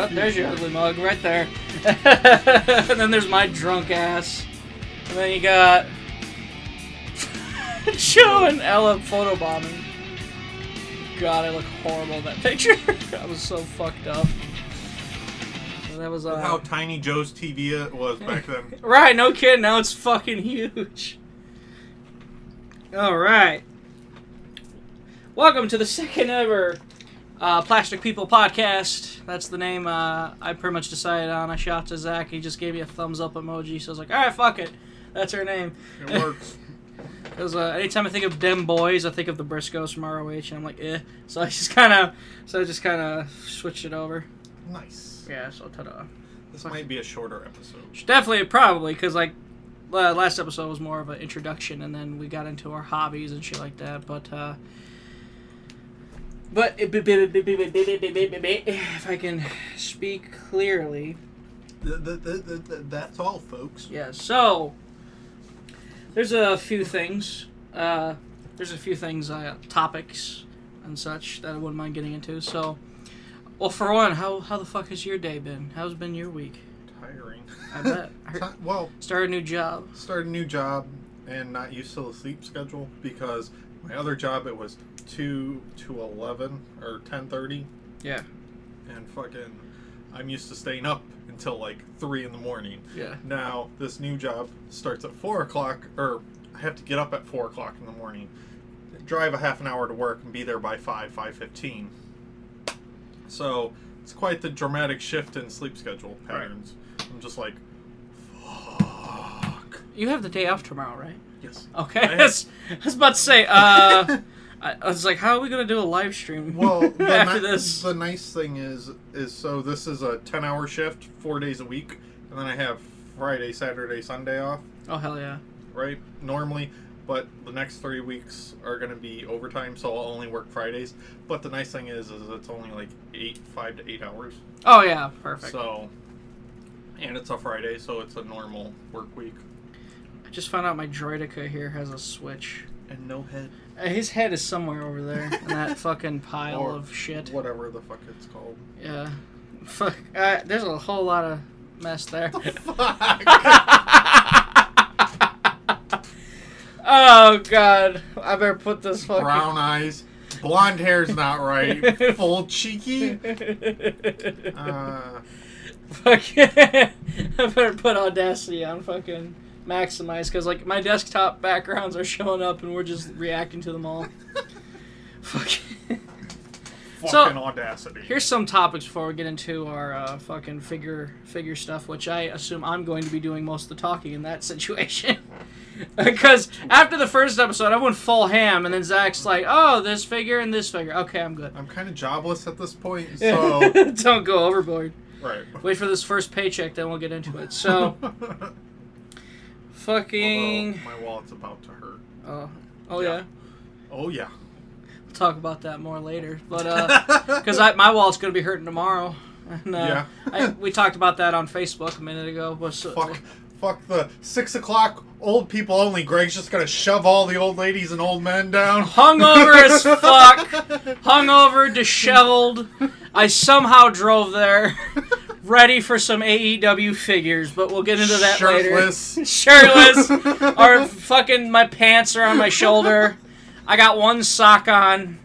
Oh, there's your ugly mug right there. and then there's my drunk ass. And then you got Joe and Ella photobombing. God, I look horrible in that picture. I was so fucked up. So that was uh, How tiny Joe's TV was back then. Right, no kidding. Now it's fucking huge. All right. Welcome to the second ever uh, Plastic People podcast. That's the name uh, I pretty much decided on. I shot to Zach. He just gave me a thumbs up emoji. So I was like, all right, fuck it. That's her name. It works. Because uh, anytime I think of dem boys, I think of the Briscoes from ROH, and I'm like, eh. So I just kind of, so I just kind of switched it over. nice. Yeah. So ta-da. This might be a shorter episode. Definitely, probably, because like uh, last episode was more of an introduction, and then we got into our hobbies and shit like that. But uh, but if I can speak clearly, Th- th- th- th- th- that's all, folks. yeah. So there's a few things. Uh, there's a few things, uh, topics and such that I wouldn't mind getting into. So, well, for one, how how the fuck has your day been? How's been your week? Tiring. I bet. I well, Start a new job. Start a new job and not used to the sleep schedule because my other job it was 2 to 11 or 10.30 Yeah. and fucking i'm used to staying up until like 3 in the morning Yeah. now this new job starts at 4 o'clock or i have to get up at 4 o'clock in the morning drive a half an hour to work and be there by 5 5.15 so it's quite the dramatic shift in sleep schedule patterns i'm just like fuck You have the day off tomorrow, right? Yes Okay. I I was, about to say, uh, I, I was like, how are we gonna do a live stream? Well, the, after ni- this. the nice thing is, is so this is a ten-hour shift, four days a week, and then I have Friday, Saturday, Sunday off, Oh hell yeah! right? Normally, but the next three weeks are going to be overtime, so I'll only work Fridays. But the nice thing is, is it's only like eight, five to eight hours. Oh yeah, perfect. So, and it's a Friday, so it's a normal work week. I just found out my Droidica here has a switch. And no head. Uh, His head is somewhere over there in that fucking pile Or of shit. Whatever the fuck it's called. Yeah. Fuck. Uh, there's a whole lot of mess there. Fuck. oh god! I better put this fucking. Brown eyes. Blonde hair's not right. Full cheeky. Uh, Fucking. I better put Audacity on fucking maximize because like my desktop backgrounds are showing up and we're just reacting to them all. Fucking. So- audacity. Here's some topics before we get into our uh, fucking figure figure stuff, which I assume I'm going to be doing most of the talking in that situation. Because after the first episode, I went full ham, and then Zach's like, "Oh, this figure and this figure. Okay, I'm good." I'm kind of jobless at this point, so Don't go overboard. right. Wait for this first paycheck, then we'll get into it. So, fucking. Although my wallet's about to hurt. Oh, oh Yeah. yeah. Oh yeah. We'll talk about that more later. But uh, because I my wallet's gonna be hurting tomorrow. And, uh, Yeah. I, we talked about that on Facebook a minute ago. But so, fuck, fuck the six o'clock old people only. Greg's just gonna shove all the old ladies and old men down. hungover as fuck, hungover, disheveled. I somehow drove there, ready for some AEW figures, but we'll get into that Shirtless. later. Shirtless, Shirtless. or fucking my pants are on my shoulder. I got one sock on.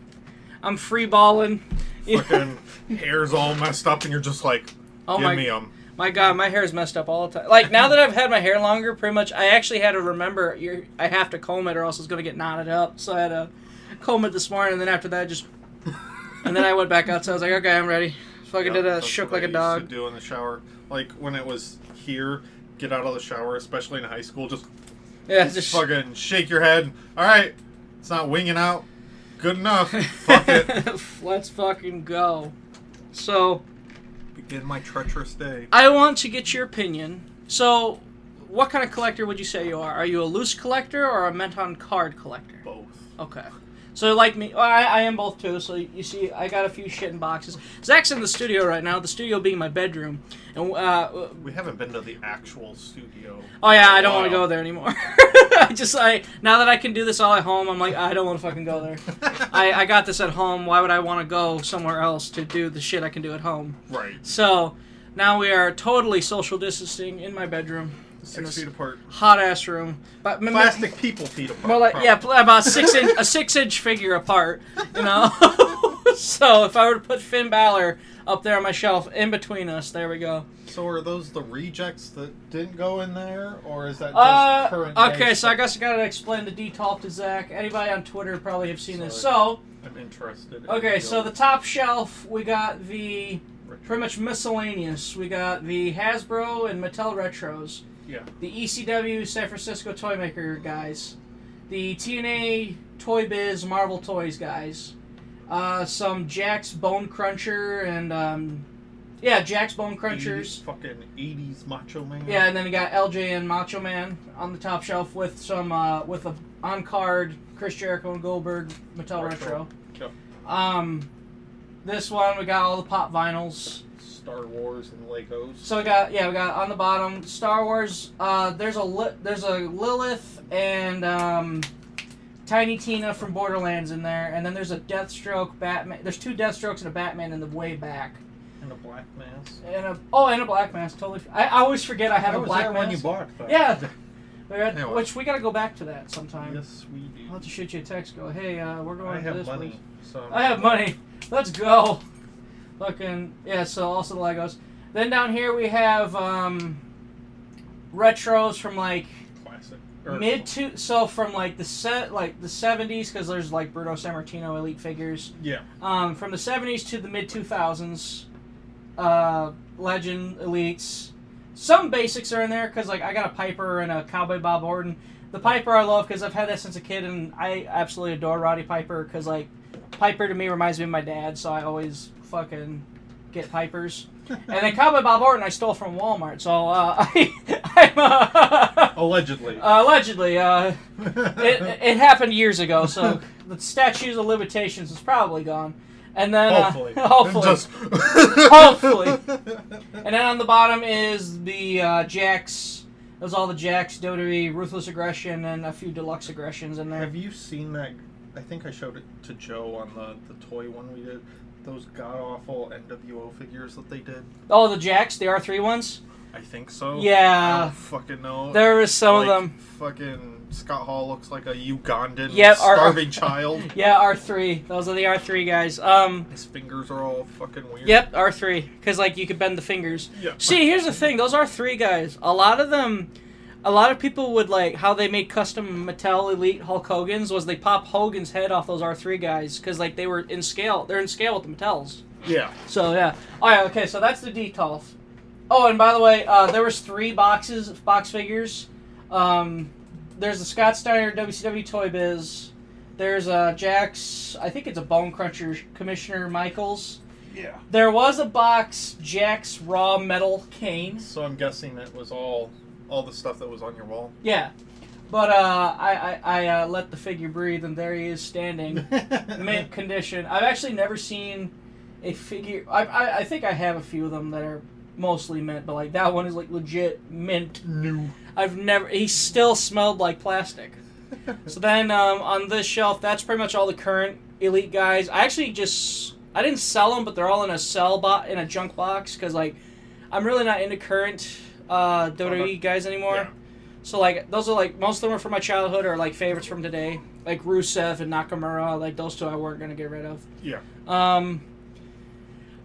I'm free balling. Fucking hair's all messed up, and you're just like, Oh give my me them. My God, my hair's messed up all the time. Like now that I've had my hair longer, pretty much, I actually had to remember you're, I have to comb it or else it's gonna get knotted up. So I had to comb it this morning, and then after that, just and then I went back outside. I was like, okay, I'm ready. Fucking did a shook like I a used dog. to do in the shower, like when it was here. Get out of the shower, especially in high school. Just Yeah, just fucking shake your head. All right, it's not winging out. Good enough. Fuck it. let's fucking go. So Begin my treacherous day. I want to get your opinion. So, what kind of collector would you say you are? Are you a loose collector or a mint on card collector? Both. Okay. So like me, well, I, I am both too. So you see, I got a few shit in boxes. Zach's in the studio right now. The studio being my bedroom, and uh, We haven't been to the actual studio. oh yeah, I don't want to go there anymore. I just I now that I can do this all at home, I'm like I don't want to fucking go there. I, I got this at home. Why would I want to go somewhere else to do the shit I can do at home? right. So now we are totally social distancing in my bedroom, Six feet apart. hot ass room. But m- m- Plastic people feet apart. More like yeah, about six inch, a six inch figure apart. You know. so if I were to put Finn Balor up there on my shelf in between us, there we go. So are those the rejects that didn't go in there, or is that just Uh, current? okay, so I guess I gotta explain the detolf to Zach. Anybody on Twitter probably have seen this. So I'm interested. in okay, so the top shelf we got the pretty much miscellaneous. We got the Hasbro and Mattel retros. Yeah. The ECW San Francisco Toy Maker guys. The TNA Toy Biz Marvel Toys guys. Uh, some Jakks Bone Cruncher and um, yeah, Jakks Bone 80s Crunchers. fucking 80s Macho Man. Yeah, and then we got LJ and Macho Man on the top shelf with some uh, with a on card Chris Jericho and Goldberg Mattel Retro. Retro. Yep. Um, this one we got all the pop vinyls. Star Wars and Legos. So we got yeah we got on the bottom Star Wars. Uh, there's a li- there's a Lilith and um, Tiny Tina from Borderlands in there, and then there's a Deathstroke Batman. There's two Deathstrokes and a Batman in the way back, and a black mask. and a oh and a Black Mask. Totally, I, I always forget I have I a was Black there Mask. when you bought that. Yeah. We Anyway. Which we gotta go back to that sometime. Yes, we do. I'll have to shoot you a text. Go, hey, uh, we're going I to have this money, place. so I have money. Let's go. Fucking yeah. So also the Legos. Then down here we have um, retros from like Classic. Mid to so from like the set like the seventies because there's like Bruno Sammartino elite figures. Yeah. Um, from the seventies to the mid two thousands, uh, legend elites. Some basics are in there because like I got a Piper and a Cowboy Bob Orton. The Piper I love because I've had that since a kid and I absolutely adore Roddy Piper because like Piper to me reminds me of my dad, so I always fucking get Pipers. and then Cowboy Bob Orton I stole from Walmart, so uh, I, I'm uh, Allegedly. allegedly uh, it, it happened years ago, so the statutes of limitations is probably gone. And then uh, hopefully. hopefully, Just- Hopefully. and then on the bottom is the uh, Jakks. Those all the Jakks, WWE, Ruthless Aggression, and a few Deluxe Aggressions in there. Have you seen that? I think I showed it to Joe on the, the toy one we did. Those god awful NWO figures that they did. Oh, the Jakks, the R3 ones. I think so. I Yeah, don't fucking know. there was some Like, of them. Fucking Scott Hall looks like a Ugandan starving child. Yeah, R3. Those are the R3 guys. Um, His fingers are all fucking weird. yep, R3, because like you could bend the fingers. Yep. See, here's the thing: those R3 guys. A lot of them, a lot of people would like how they made custom Mattel Elite Hulk Hogan's was they pop Hogan's head off those R3 guys because like they were in scale. They're in scale with the Mattels. Yeah. So yeah. Oh yeah. Okay. So that's the Detolf. Oh, and by the way, uh, there was three boxes, of box figures. Um, there's the Scott Steiner WCW Toy Biz. There's uh, Jakks. I think it's a Bone Cruncher Commissioner Michaels. Yeah. There was a box Jakks Raw Metal Cane. So I'm guessing that was all all the stuff that was on your wall. Yeah. But uh, I I, I uh, let the figure breathe, and there he is standing, mint condition. I've actually never seen a figure. I, I I think I have a few of them that are mostly mint, but like that one is like legit mint. New. I've never. He still smelled like plastic. So then um, on this shelf, that's pretty much all the current elite guys. I actually just I didn't sell them, but they're all in a sell bot in a junk box because like I'm really not into current uh, WWE guys anymore. Yeah. So like those are like most of them are from my childhood or like favorites from today, like Rusev and Nakamura. Like those two I weren't gonna get rid of. Yeah. Um,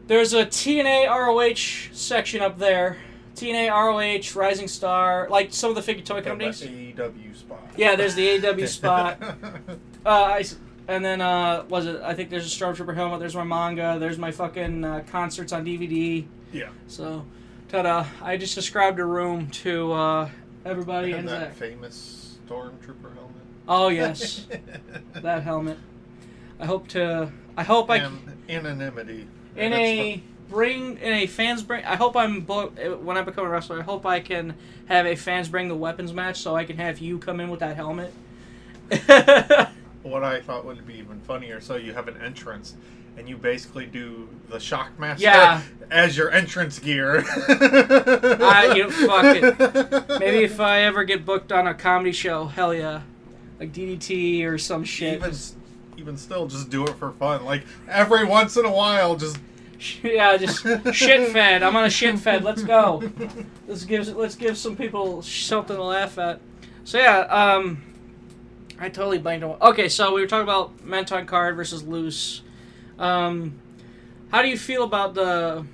there's a TNA ROH section up there. TNA ROH Rising Star, like some of the figure toy that companies. AEW spot. Yeah, there's the AEW spot. Uh, I and then uh, was it? I think there's a Stormtrooper helmet. There's my manga. There's my fucking uh, concerts on DVD. yeah. So, ta-da! I just described a room to uh, everybody And and that Zach. famous stormtrooper helmet. Oh yes, that helmet. I hope to. I hope I anonymity. in a bring in a fans bring. I hope I'm bo- when I become a wrestler. I hope I can have a fans bring the weapons match so I can have you come in with that helmet. what I thought would be even funnier. So you have an entrance, and you basically do the Shockmaster Yeah. as your entrance gear. Ah, you fuck it. Maybe if I ever get booked on a comedy show, hell yeah, like DDT or some shit. even even still, just do it for fun. Like every once in a while, just yeah, just shit fed. I'm on a shit fed. Let's go. Let's give let's give some people something to laugh at. So yeah, um, I totally blanked on. Okay, so we were talking about mint on card versus loose. Um, how do you feel about the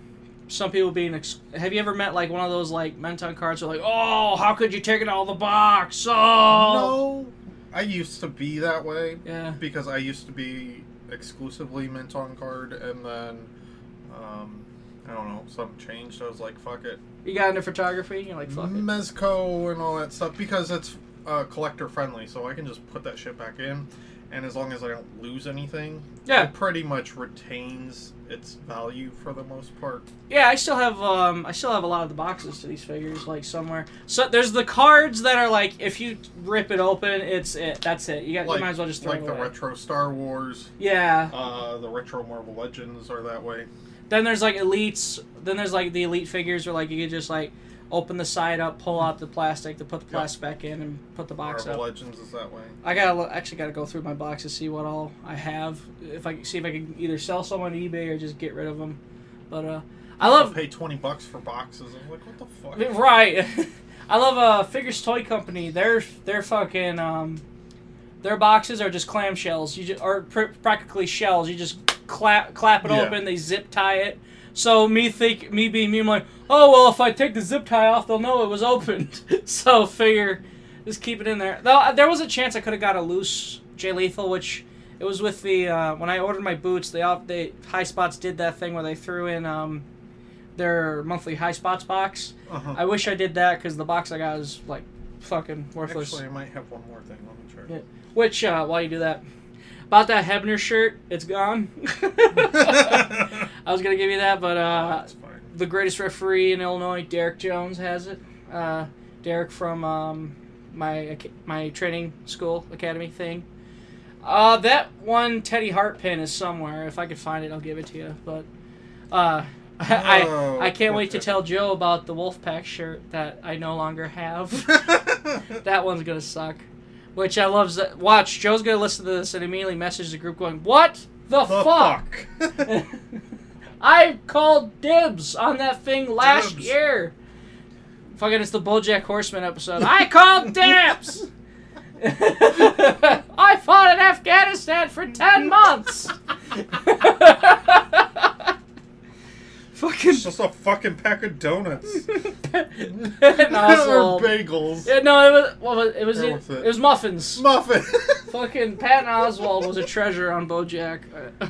some people being? Ex- have you ever met like one of those like mint on cards? Are like, oh, how could you take it out of the box? Oh, no. I used to be that way yeah, because I used to be exclusively mint on card, and then um, I don't know, something changed. I was like, fuck it, you got into photography. You're like, fuck it. Mezco and all that stuff because it's uh, collector friendly, so I can just put that shit back in, and as long as I don't lose anything, Yeah. it pretty much retains its value for the most part. Yeah, I still have um I still have a lot of the boxes to these figures like somewhere. So there's the cards that are like if you rip it open, it's it. That's it. You got Like, you might as well just throw like it the retro Star Wars, yeah. uh, the retro Marvel Legends are that way. Then there's like elites. Then there's like the elite figures where like you could just like open the side up, pull out the plastic, to put the Yep. plastic back in, and put the box Marvel up. Legends is that way. I gotta lo- actually gotta go through my box to see what all I have. If I see if I can either sell some on eBay or just get rid of them. But uh, I love pay twenty bucks for boxes. I'm like, what the fuck? Right. I love uh Figures Toy Company. Their their fucking um their boxes are just clamshells. You just are pr- practically shells. You just clap clap it Yeah. open. They zip tie it. So me think me being me, I'm like, oh well, if I take the zip tie off, they'll know it was opened. so figure, just keep it in there. Though there was a chance I could have got a loose Jay Lethal, which it was with the uh, when I ordered my boots. They all they high spots did that thing where they threw in um their monthly high spots box. Uh-huh. I wish I did that because the box I got is like fucking worthless. Actually, I might have one more thing. Let me check. Yeah. Which, uh, while you do that, about that Hebner shirt, it's gone. I was gonna give you that, but uh, fine. the greatest referee in Illinois, Derek Jones, has it. Uh, Derek from um, my my training school academy thing. Uh, that one Teddy Hart pin is somewhere. If I could find it, I'll give it to you. But uh, I Oh, I can't wait to tell Joe about the Wolfpack shirt that I no longer have. that one's gonna suck. Which I love. Z- Watch, Joe's gonna listen to this and immediately message the group going, "What the, the fuck? fuck. I called dibs on that thing last Dibs. year." Fucking, it's the BoJack Horseman episode. I called dibs. I fought in Afghanistan for ten months. Fucking It's just a fucking pack of donuts. Patton or bagels. Yeah, no, it was what was it was it, what's it? it was muffins. Muffin. Fucking Patton Oswalt was a treasure on BoJack.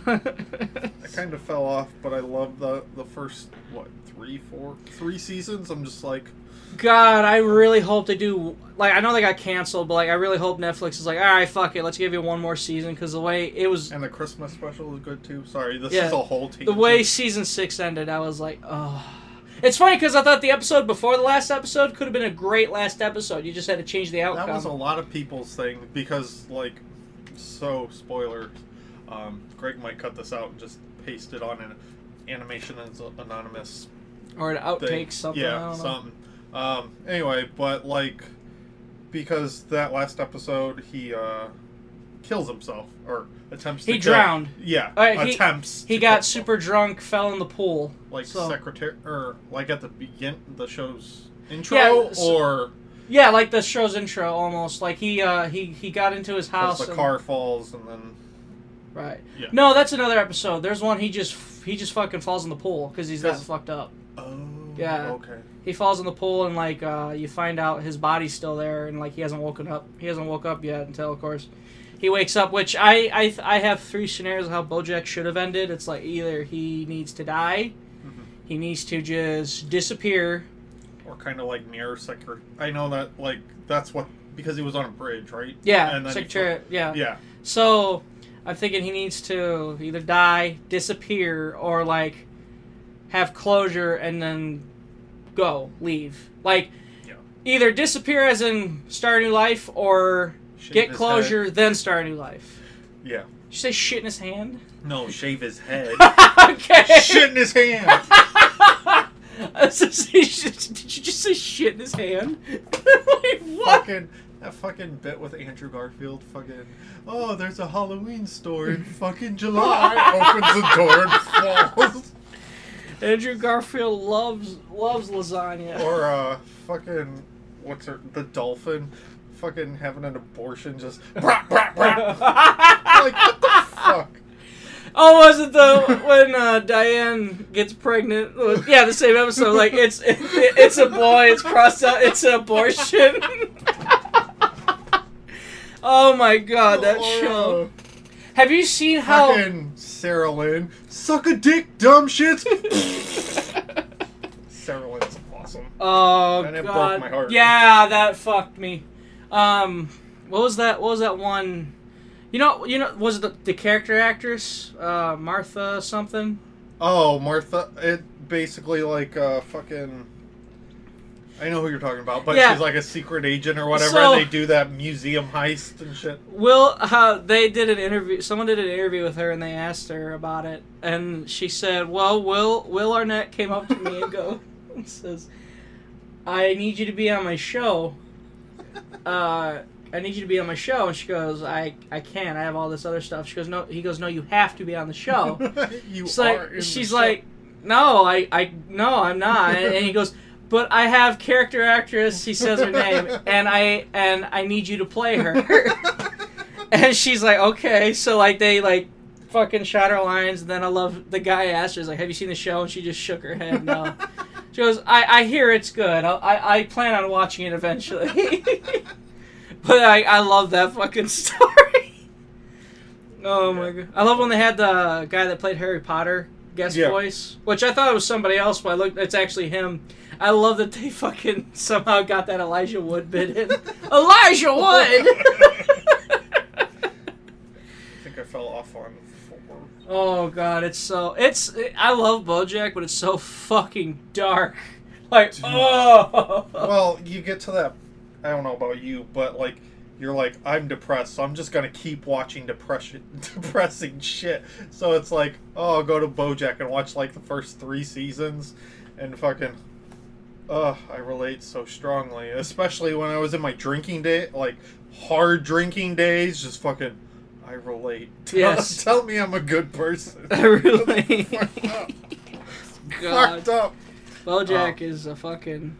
I kind of fell off, but I love the the first what three, four, three seasons. I'm just like, God, I really hope they do. Like, I know they got canceled, but like, I really hope Netflix is like, all right, fuck it, let's give you one more season because the way it was, and the Christmas special was good too. Sorry, this Yeah. is a whole team. the way season six ended, I was like, oh. It's funny because I thought the episode before the last episode could have been a great last episode. You just had to change the outcome. that was a lot of people's thing because like, so spoiler. Um, Greg might cut this out and just paste it on an animation as anonymous or an outtake, thing. something. I Yeah, don't know. something. Um, anyway, but like, because that last episode, he uh, kills himself or attempts to. He kill- drowned. Yeah, Uh, he- attempts. He to got kill himself. super drunk, fell in the pool. like so- secretary or like at the begin the show's intro Yeah, so- or Yeah, like the show's intro almost. Like he uh he he got into his house. the and- car falls and then Right. Yeah. No, that's another episode. There's one he just he just fucking falls in the pool because he's that fucked up. oh Yeah. okay He falls in the pool and like uh, you find out his body's still there and like he hasn't woken up. He hasn't woke up yet until of course he wakes up. Which I I I have three scenarios of how BoJack should have ended. It's like either he needs to die, Mhm. he needs to just disappear. or kind of like mirror secretary. I know that like that's what because he was on a bridge right Yeah, and then he secretary. Yeah. yeah So I'm thinking he needs to either die, disappear, or like have closure and then go, leave. Like Yeah. either disappear as in start a new life or Shave get closure, then start a new life. Yeah. Did you say shit in his hand? No, shave his head. okay. Shit in his hand. I was gonna say, shit- Did you just say shit in his hand? like, what? fucking that fucking bit with Andrew Garfield. Fucking oh, there's a Halloween store in fucking July. Opens the door and falls. Andrew Garfield loves loves lasagna. Or uh, fucking what's her the dolphin. Fucking having an abortion, just brah, brah, brah. like what the fuck. Oh, was it the when uh, Diane gets pregnant? Yeah, the same episode. Like it's it, it's a boy. It's crossed out. It's an abortion. oh my god, that Or, show! Have you seen how? Fucking Sarah Lynn, suck a dick, dumb shit? Sarah Lynn's awesome. Oh And it broke god! my heart. Yeah, that fucked me. Um, what was that? What was that one? You know, you know, was it the, the character actress uh, Martha something? Oh, Martha, it basically like uh fucking. I know who you're talking about, but Yeah. she's like a secret agent or whatever. So- and they do that museum heist and shit. Will uh, they did an interview? Someone did an interview with her, and they asked her about it, and she said, "Well, Will Will Arnett came up to me and go and says, I need you to be on my show. Uh, I need you to be on my show." And she goes, "I I can't. I have all this other stuff." She goes, "No." He goes, "No, you have to be on the show." you She's are. like, she's like, no, I, I, no, I'm not. And, and he goes, but I have character actress. He says her name, and I, and I need you to play her. and she's like, okay. So like they like fucking shot her lines, and then I love the guy asked her, like, have you seen the show? And she just shook her head, no. She goes, I, I hear it's good. I'll, I, I plan on watching it eventually. but I, I love that fucking story. Oh my god! I love when they had the guy that played Harry Potter guest Yeah. voice, which I thought it was somebody else, but I looked, it's actually him. I love that they fucking somehow got that Elijah Wood bit in. Elijah Wood. I think I fell off on four. oh god, it's so it's. I love BoJack, but it's so fucking dark. Like oh. Well, you get to that. I don't know about you, but like you're like I'm depressed, so I'm just gonna keep watching depression, depressing shit. So it's like, oh, I'll go to BoJack and watch like the first three seasons, and fucking, ugh, I relate so strongly, especially when I was in my drinking day, like hard drinking days. Just fucking, I relate. Yes. Tell me I'm a good person. I really. Fucked up. God, Fucked up. BoJack Oh. is a fucking.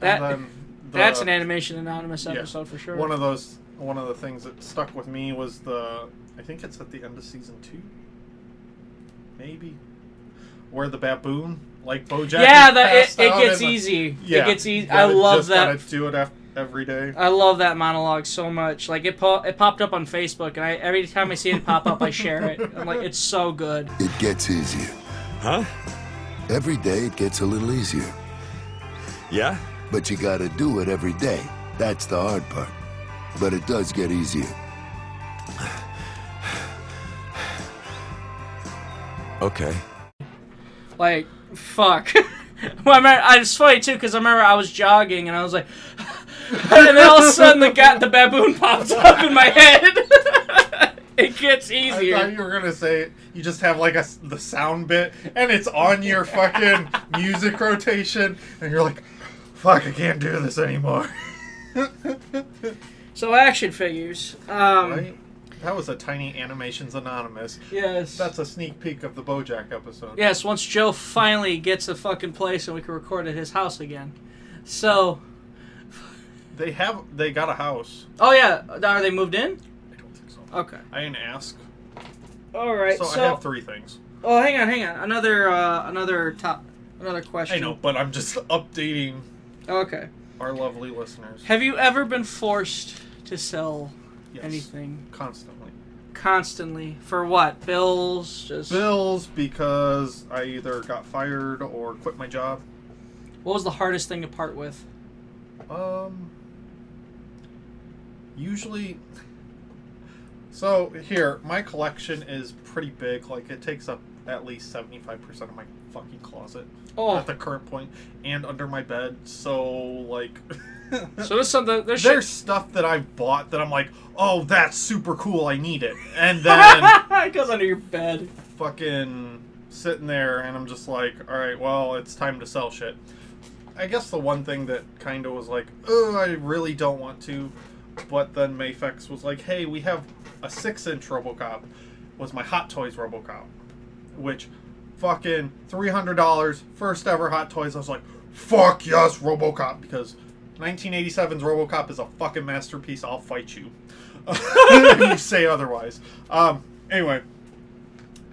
That the- that's an animation anonymous Yeah. episode for sure. One of those, one of the things that stuck with me was the, I think it's at the end of season two, maybe, where the baboon, like BoJack. yeah, is that it, it gets and, like, easy. Yeah, it gets easy. you I gotta- love just that. Gotta do it af- every day. I love that monologue so much. Like it, po- it popped up on Facebook, and I every time I see it pop up, I share it. I'm like, it's so good. It gets easier. Huh? Every day it gets a little easier. Yeah? But you gotta do it every day. That's the hard part. But it does get easier. Okay. Like, fuck. well, I remember, I, it's funny too because I remember I was jogging and I was like, and then all of a sudden the the baboon pops up in my head. it gets I easier. thought you were gonna say you just have like a the sound bit, and it's on your fucking music rotation, and you're like, "Fuck, I can't do this anymore." So action figures. Um, right? That was a tiny Animations Anonymous. Yes. That's a sneak peek of the BoJack episode. Yes, once Joe finally gets a fucking place and we can record at his house again. So, They have they got a house. oh yeah, are they moved in? I don't think so. Okay. I didn't ask. All right. So, So, I have three things. oh, hang on, hang on. Another, uh, another top, another question. I know, but I'm just updating Okay. our lovely listeners. Have you ever been forced to sell Yes. anything Constantly. constantly for what? Bills? Just Bills because I either got fired or quit my job. what was the hardest thing to part with? Um, usually. So here, my collection is pretty big. Like it takes up at least seventy-five percent of my fucking closet Oh, at the current point, and under my bed. So like, so there's something. There's, there's stuff that I've bought that I'm like, oh, that's super cool. I need it, and then it goes under your bed. fucking sitting there, and I'm just like, all right, well, it's time to sell shit. I guess the one thing that kind of was like, oh, I really don't want to, but then Mafex was like, hey, we have a six-inch RoboCop. Was my Hot Toys RoboCop, which fucking three hundred dollars, first ever Hot Toys. I was like, fuck yes, RoboCop, because 1987's RoboCop is a fucking masterpiece. I'll fight you if you say otherwise. Um, anyway,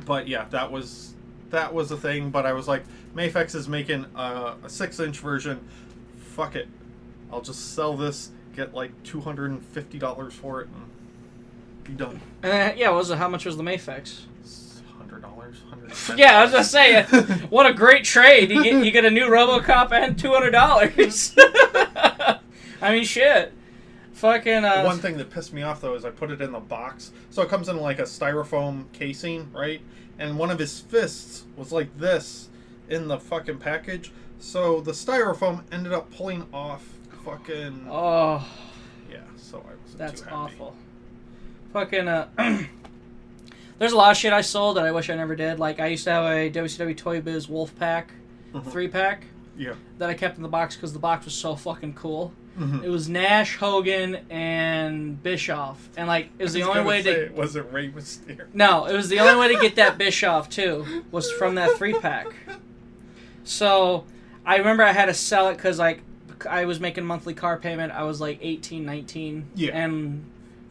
but yeah, that was that was a thing. But I was like, Mafex is making a, a six-inch version. Fuck it, I'll just sell this, get like two hundred and fifty dollars for it, and be done. Uh, yeah, what was it? How much was the Mafex? Hundred dollars, hundred. Yeah, I was just saying, what a great trade! You get you get a new RoboCop and two hundred dollars. I mean, shit. Fucking uh, One thing that pissed me off though is I put it in the box, so it comes in like a styrofoam casing, right? And one of his fists was like this in the fucking package, so the styrofoam ended up pulling off. Fucking Oh, yeah, so I wasn't that's awful. Fucking uh. There's a lot of shit I sold that I wish I never did. Like I used to have a WCW Toy Biz Wolf Pack, Mhm. three pack Yeah. that I kept in the box because the box was so fucking cool. Mhm. It was Nash, Hogan, and Bischoff, and like it was the only way to. was it Rey Mysterio? No, it was the only way to get that Bischoff too was from that three pack. So I remember I had to sell it because like I was making monthly car payment. I was like 18, 19, Yeah. and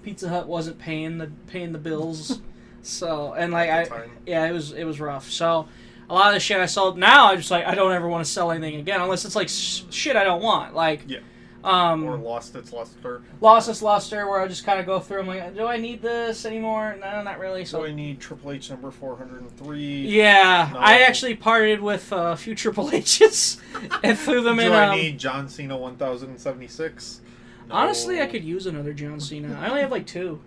Pizza Hut wasn't paying the paying the bills. so and like I time. yeah it was it was rough. So a lot of the shit I sold now I just like I don't ever want to sell anything again unless it's like sh- shit I don't want like Yeah. um Or lost its luster. lost its luster where I just kind of go through. I'm like, do I need this anymore? No, not really. So So I need Triple H number four hundred and three. yeah, No. I actually parted with uh, a few Triple H's and threw them Do in. I um, need John Cena one thousand and seventy six? honestly, I could use another John Cena. I only have like two,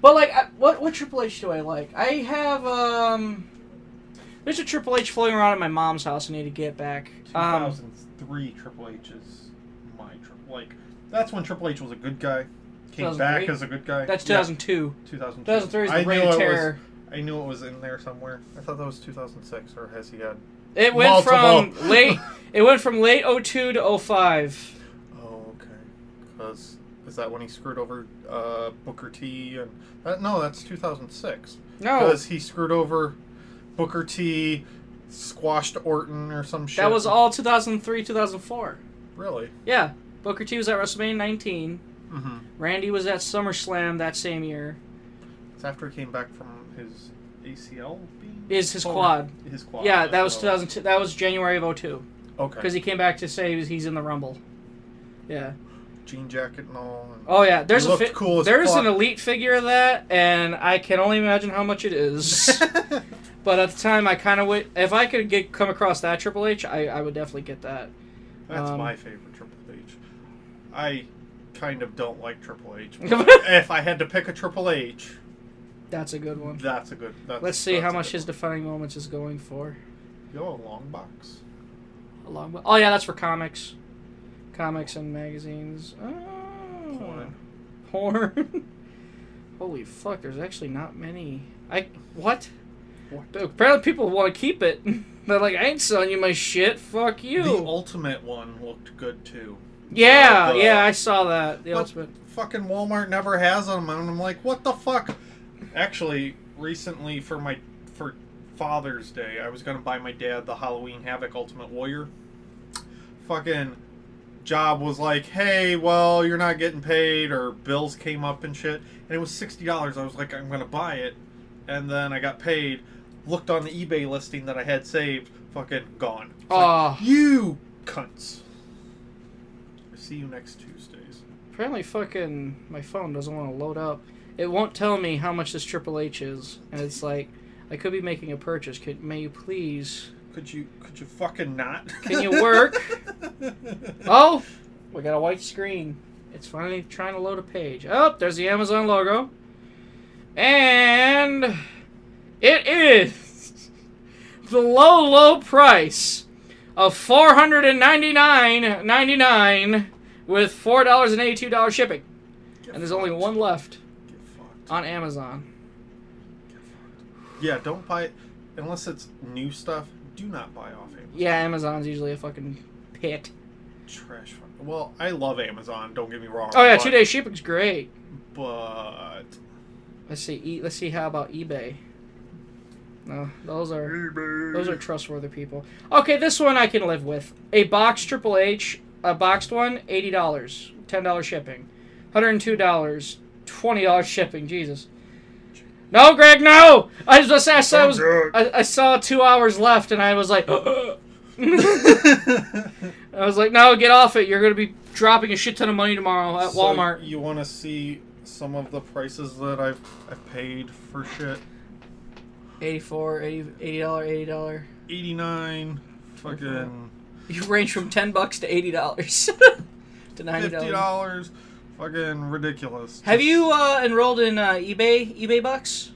but like, I, what what Triple H do I like? I have um. There's a Triple H floating around at my mom's house. I need to get back. Um, 2003 Triple H is my triple. Like that's when Triple H was a good guy, came back as a good guy. that's Yeah, 2002. 2002. 2003 is I the Reign knew of Terror. Was, I knew it was in there somewhere. I thought that was 2006, or has he had? It went Multiple. from late. It went from late 02 to 05. Oh, okay. Because is that when he screwed over uh, Booker T and that? No, that's 2006. No, Because he screwed over Booker T, squashed Orton or some shit. that was all 2003, 2004. Really. Yeah, Booker T was at WrestleMania 19. Mm-hmm. Randy was at SummerSlam that same year. It's after he came back from his ACL. Is his Oh, quad? His quad. Yeah, that was so- 2002. That was January of 02 Okay. because he came back to say he's in the Rumble. Yeah. Jean jacket and all. And Oh yeah. There's a fi- cool there's fuck. an elite figure of that, and I can only imagine how much it is. but at the time, I kind of would. If I could get come across that Triple H, I, I would definitely get that. That's Um, my favorite Triple H. I kind of don't like Triple H. if I had to pick a Triple H, That's a good one. that's a good. That's, Let's see how much his one. defining moments is going for. You know, a long box. Along with, oh yeah, that's for comics, comics and magazines. Oh. Porn. Porn. Holy fuck! There's actually not many. I what? What? Apparently people want to keep it. They're like, I ain't selling you my shit. Fuck you. The ultimate one looked good too. yeah, Uh, the- yeah, I saw that. The ultimate. fucking Walmart never has them, and I'm like, what the fuck? Actually, recently for my for Father's Day, I was gonna buy my dad the Halloween Havoc Ultimate Warrior. Fucking job was like, hey, well, you're not getting paid, or bills came up and shit, and it was sixty dollars. I was like, I'm gonna buy it, and then I got paid. Looked on the eBay listing that I had saved, fucking gone. It's like, ah. you cunts. I See you next Tuesdays. apparently fucking my phone doesn't want to load up. It won't tell me how much this Triple H is, and it's like, I could be making a purchase. Could may you please? Could you could you fucking not? Can you work? Oh, we got a white screen. It's finally trying to load a page. Oh, there's the Amazon logo. And it is the low, low price of four hundred and ninety nine ninety nine with four dollars and eighty two dollars shipping, Get and there's only one left on Amazon. Yeah, don't buy it unless it's new stuff. Do not buy off Amazon. Yeah, Amazon's usually a fucking pit. Trash. fuck- Well, I love Amazon. Don't get me wrong. Oh yeah, but- two day shipping's great. But Let's see. E- let's see how about eBay. No, those are those are trustworthy people. Okay, this one I can live with. A box Triple H, a boxed one, eighty dollars, ten dollars shipping, hundred and two dollars, twenty dollars shipping. Jesus. No, Greg, no! I was just I saw, I, was, I, I saw two hours left, and I was like, uh, uh. I was like, no, get off it. You're gonna be dropping a shit ton of money tomorrow at So Walmart. you want to see some of the prices that I've I've paid for shit? 84 80 dollar, eighty dollar. Eighty nine, fucking You range from ten bucks to eighty dollars to ninety fifty dollars. Fucking ridiculous. Have Just- you uh, enrolled in uh, eBay eBay bucks?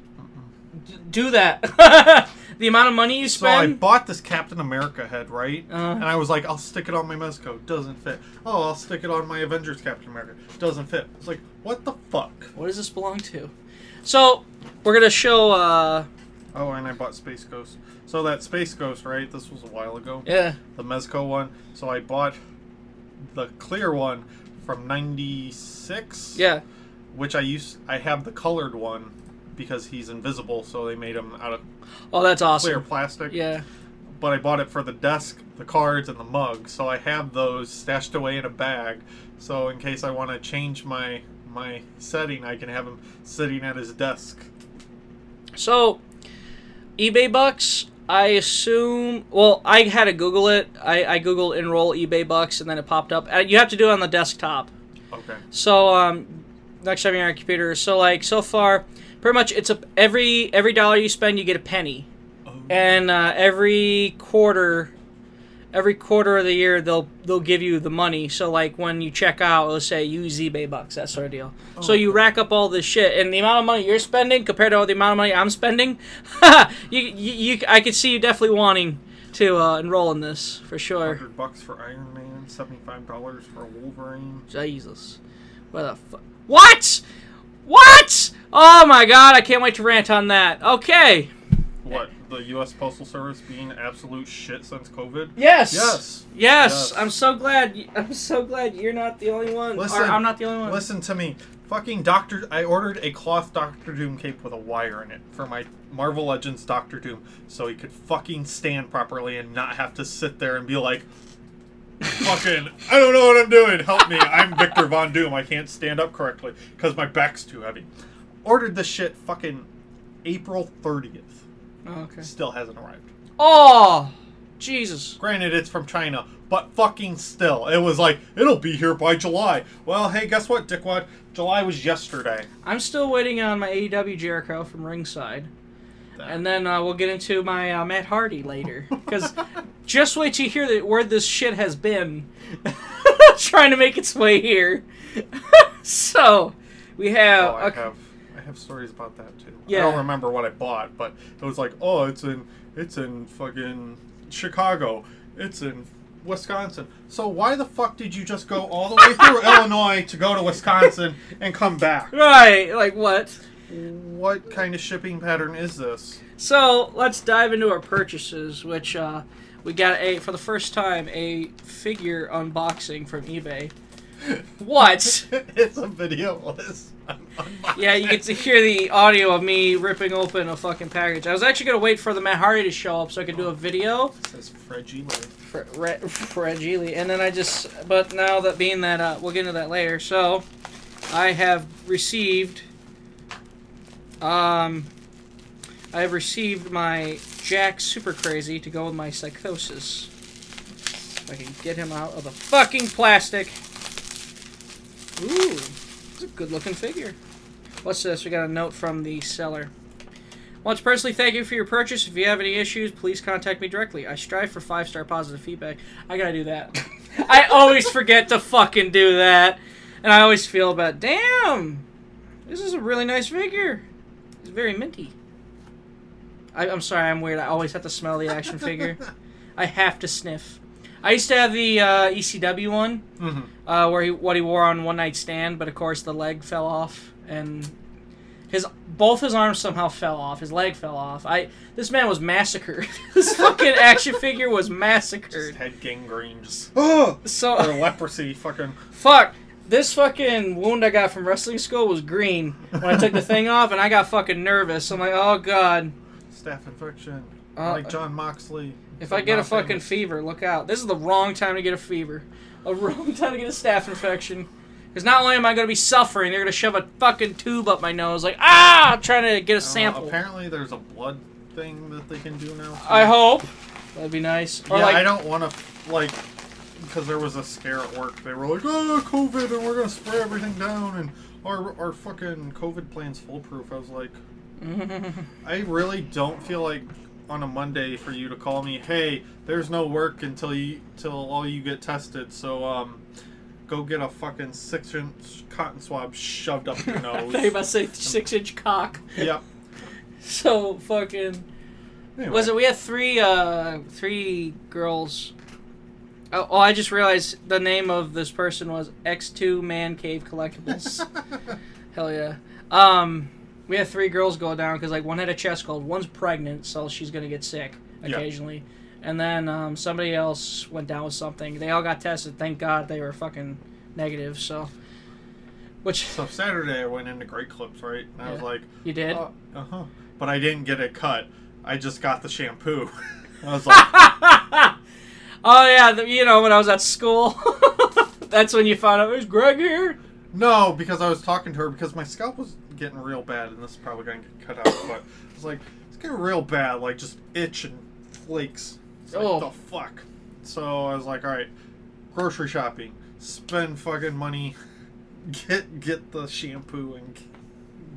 D- do that. the amount of money you So I bought this Captain America head, right? Uh. and I was like, I'll stick it on my Mezco. Doesn't fit. Oh, I'll stick it on my Avengers Captain America. Doesn't fit. It's like, what the fuck? what does this belong to? So we're gonna show. Uh, Oh, and I bought Space Ghost. So that Space Ghost, right? This was a while ago. yeah. The Mezco one. So I bought the clear one from '96. Yeah. Which I used. I have the colored one because he's invisible. So they made him out of Oh, that's awesome. clear plastic. Yeah. but I bought it for the desk, the cards, and the mug. So I have those stashed away in a bag. So in case I want to change my my setting, I can have him sitting at his desk. So, eBay bucks. I assume. Well, I had to Google it. I, I googled enroll eBay bucks, and then it popped up. Uh, You have to do it on the desktop. Okay. So um, next time you're on a computer. So like so far, pretty much it's a every every dollar you spend you get a penny, Oh. and uh, every quarter, every quarter of the year they'll they'll give you the money. So like when you check out, let's say use eBay bucks that sort of deal. so you rack up all this shit, and the amount of money you're spending compared to the amount of money I'm spending, you, you you I could see you definitely wanting to uh, enroll in this for sure. Hundred bucks for Iron Man, seventy-five dollars for Wolverine. Jesus. What the fuck? What? What? Oh my god, I can't wait to rant on that. Okay. What the U.S. Postal Service being absolute shit since COVID? Yes. Yes. Yes. Yes. I'm so glad. I'm so glad you're not the only one. Listen, or I'm not the only one. Listen to me. Fucking Doctor. I ordered a cloth Doctor Doom cape with a wire in it for my Marvel Legends Doctor Doom so he could fucking stand properly and not have to sit there and be like, fucking, I don't know what I'm doing. Help me. I'm Victor Von Doom. I can't stand up correctly because my back's too heavy. Ordered this shit fucking April 30th. Oh, okay. Still hasn't arrived. Oh, Jesus. Granted, it's from China, but fucking still. It was like, it'll be here by July. Well, hey, guess what, dickwad? July was yesterday. I'm still waiting on my AEW Jericho from ringside. And then uh, we'll get into my uh, Matt Hardy later. Because just wait till you hear the, where this shit has been trying to make its way here. so, we have. Oh, I have stories about that too. I don't remember what I bought, but it was like, oh, it's in it's in fucking Chicago. It's in Wisconsin. So why the fuck did you just go all the way through Illinois to go to Wisconsin and come back? Right, like what? What kind of shipping pattern is this? So let's dive into our purchases, which uh, we got a for the first time a figure unboxing from eBay. What? it's a video yeah, you get to hear the audio of me ripping open a fucking package. I was actually gonna wait for the Matt Hardy to show up so I could do a video It says fragile. Re- fragile, and then I just. But now that being that, uh, we'll get into that later. So, I have received. Um, I have received my Jack Super Crazy to go with my psychosis. If I can get him out of the fucking plastic. Ooh, it's a good looking figure. What's this? We got a note from the seller. Want to personally thank you for your purchase. If you have any issues, please contact me directly. I strive for five star positive feedback. I gotta do that. I always forget to fucking do that. And I always feel about, damn, this is a really nice figure. It's very minty. I I'm sorry, I'm weird. I always have to smell the action figure. I have to sniff. I used to have the uh, ECW one, Mhm. uh, where he what he wore on One Night Stand, but of course the leg fell off and his both his arms somehow fell off. His leg fell off. I this man was massacred. this fucking action figure was Just massacred. had gangrene, just oh, or leprosy. Fucking fuck. This fucking wound I got from wrestling school was green when I took the thing off, and I got fucking nervous. I'm like, oh god. staph infection, Uh, like Jon Moxley. If I get a fucking famous. fever, look out. This is the wrong time to get a fever. A wrong time to get a staph infection. Because not only am I going to be suffering, they're going to shove a fucking tube up my nose, like, ah, I'm trying to get a know, sample. apparently, there's a blood thing that they can do now. too. I hope. That'd be nice. Or yeah, like, I don't want to like because there was a scare at work. They were like, "Oh, COVID, and we're gonna spray everything down, and our our fucking COVID plan's foolproof." I was like, I really don't feel like on a Monday for you to call me, "Hey, there's no work until you till all you get tested." So um. Go get a fucking six inch cotton swab shoved up your nose. you about to say six inch cock. yep. So fucking. Anyway. Was it? We had three, uh, three girls. Oh, oh, I just realized the name of this person was X2 Man Cave Collectibles. Hell yeah. Um, we had three girls go down because like one had a chest cold, one's pregnant, so she's gonna get sick Yeah. occasionally, and then um, somebody else went down with something. They all got tested. Thank God they were fucking negative. So, which So Saturday I went into Great Clips, right? And I was like, you did. Uh huh. But I didn't get it cut. I just got the shampoo. I was like, oh yeah, the, you know when I was at school. That's when you found out. Is Greg here? no, because I was talking to her because my scalp was getting real bad, and this is probably going to get cut out. But it's like, it's getting real bad, like just itch and flakes. It's like, Oh. the fuck. So I was like, all right, grocery shopping, spend fucking money, get get the shampoo and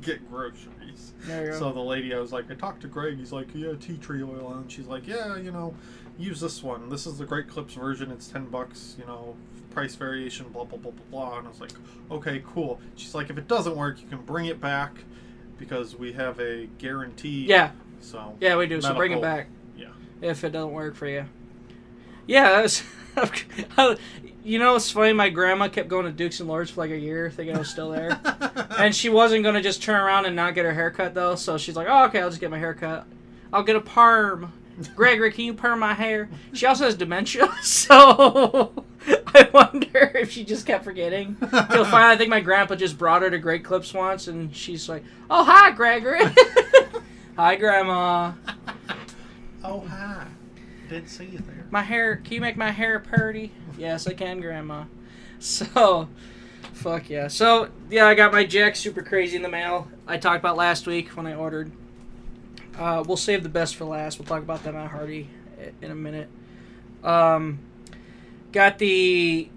get groceries. There you go. So the lady, I was like, I talked to Greg. He's like, yeah, tea tree oil, and she's like, yeah, you know, use this one. This is the Great Clips version. It's ten bucks. You know, price variation. Blah blah blah blah blah. And I was like, okay, cool. She's like, if it doesn't work, you can bring it back because we have a guarantee. yeah, So yeah, we do. So bring it back yeah. if it doesn't work for you. Yeah, was. you know, it's funny. My grandma kept going to Dukes and Lords for like a year, thinking I was still there, and she wasn't gonna just turn around and not get her haircut though. So she's like, "Oh, okay, I'll just get my haircut. I'll get a perm." Gregory, can you perm my hair? She also has dementia, so I wonder if she just kept forgetting. Till finally, I think my grandpa just brought her to Great Clips once, and she's like, "Oh, hi, Gregory. hi, Grandma. oh hi. Didn't see you there. My hair. Can you make my hair purty? Yes, I can, Grandma. So, fuck yeah. So yeah, I got my Jakks Super Crazy in the mail. I talked about last week when I ordered. Uh, we'll save the best for last. We'll talk about that at Hardy in a minute. Um, got the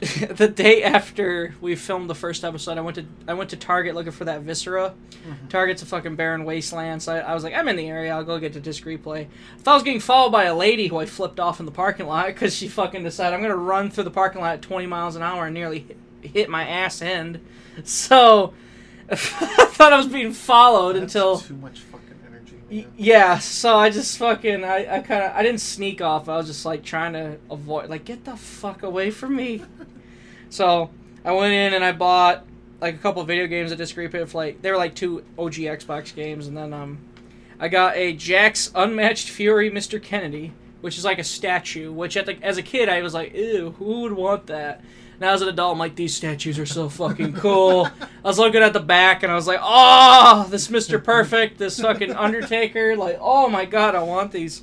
the day after we filmed the first episode. I went to I went to Target looking for that Viscera. Mm-hmm. Target's a fucking barren wasteland, so I, I was like, I'm in the area. I'll go get the disc replay. I thought I was getting followed by a lady who I flipped off in the parking lot because she fucking decided I'm gonna run through the parking lot at 20 miles an hour and nearly hit, hit my ass end. So I thought I was being followed That's until too much fucking. Yeah, so I just fucking I, I kind of I didn't sneak off. I was just like trying to avoid like get the fuck away from me. so I went in and I bought like a couple video games at Disc Replay. for, Like they were like two OG Xbox games, and then um I got a Jakks Unmatched Fury Mr. Kennedy, which is like a statue. Which at the, as a kid I was like, ew, who would want that? Now as an adult, I'm like, these statues are so fucking cool. I was looking at the back and I was like, oh, this Mr. Perfect, this fucking Undertaker, like, oh my god, I want these.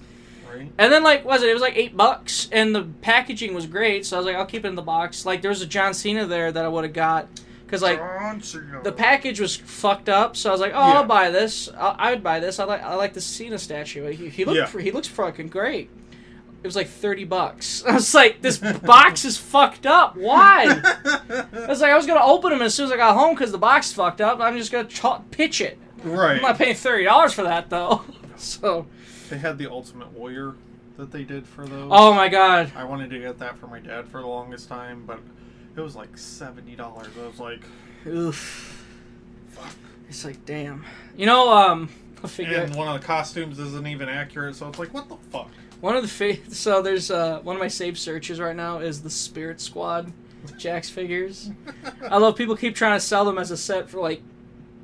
Right? And then like, was it? It was like eight bucks, and the packaging was great, so I was like, I'll keep it in the box. Like, there was a John Cena there that I would have got, cause like the package was fucked up, so I was like, oh, Yeah. I'll buy this. I, I would buy this. I like I like the Cena statue. He, he looked Yeah. he looks fucking great. It was like thirty bucks. I was like, this box is fucked up. Why? I was like, I was gonna open them as soon as I got home because the box is fucked up. I'm just gonna ch- pitch it. right. I'm not paying thirty dollars for that though. So, They had the Ultimate Warrior that they did for those. oh my god, I wanted to get that for my dad for the longest time, but it was like seventy dollars. I was like, oof. fuck. It's like, damn. You know, um, and one of the costumes isn't even accurate. So it's like, what the fuck? One of the fa- so there's uh one of my saved searches right now is the Spirit Squad with Jakks figures. I love people keep trying to sell them as a set for like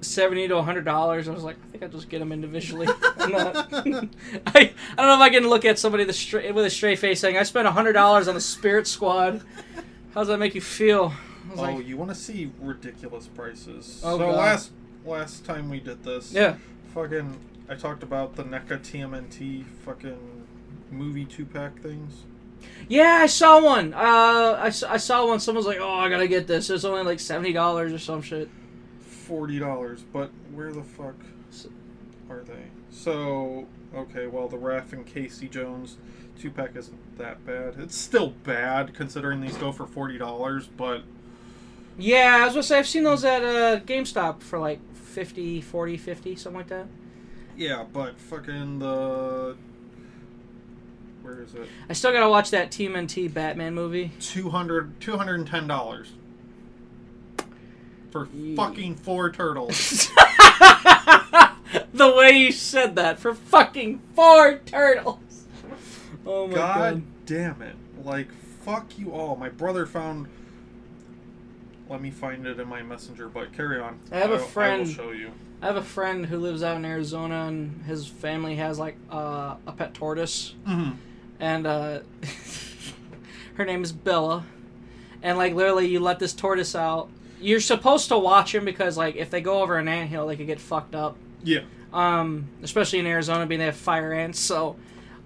seventy to hundred dollars. I was like, I think I'll just get them individually. Not. I, I don't know if I can look at somebody the straight with a straight face saying I spent hundred dollars on the Spirit Squad. How does that make you feel? Oh, like, you want to see ridiculous prices? Oh, so God. last last time we did this, yeah. fucking, I talked about the NECA TMNT fucking movie two pack things. Yeah, I saw one. Uh, I, I saw one. Someone's like, "Oh, I gotta get this." It's only like seventy dollars or some shit. Forty dollars, but where the fuck are they? So okay, well the Raph and Casey Jones two pack isn't that bad. It's still bad considering these go for forty dollars, but Yeah, I was gonna say I've seen those at uh, GameStop for like 50, 40, 50, something like that. yeah, but fucking the where is it? I still gotta watch that TMNT Batman movie. 200 $210 for Ye- fucking four turtles. the way you said that for fucking four turtles. Oh my god, god. damn it. Like, fuck you all. My brother found. Let me find it in my messenger, but carry on. I have a I will show you. I have a friend who lives out in Arizona, and his family has like uh, a pet tortoise. Mm-hmm. and uh, her name is Bella. And like literally, you let this tortoise out. You're supposed to watch him because like if they go over an anthill, they could get fucked up. Yeah. Um, especially in Arizona, being they have fire ants. So,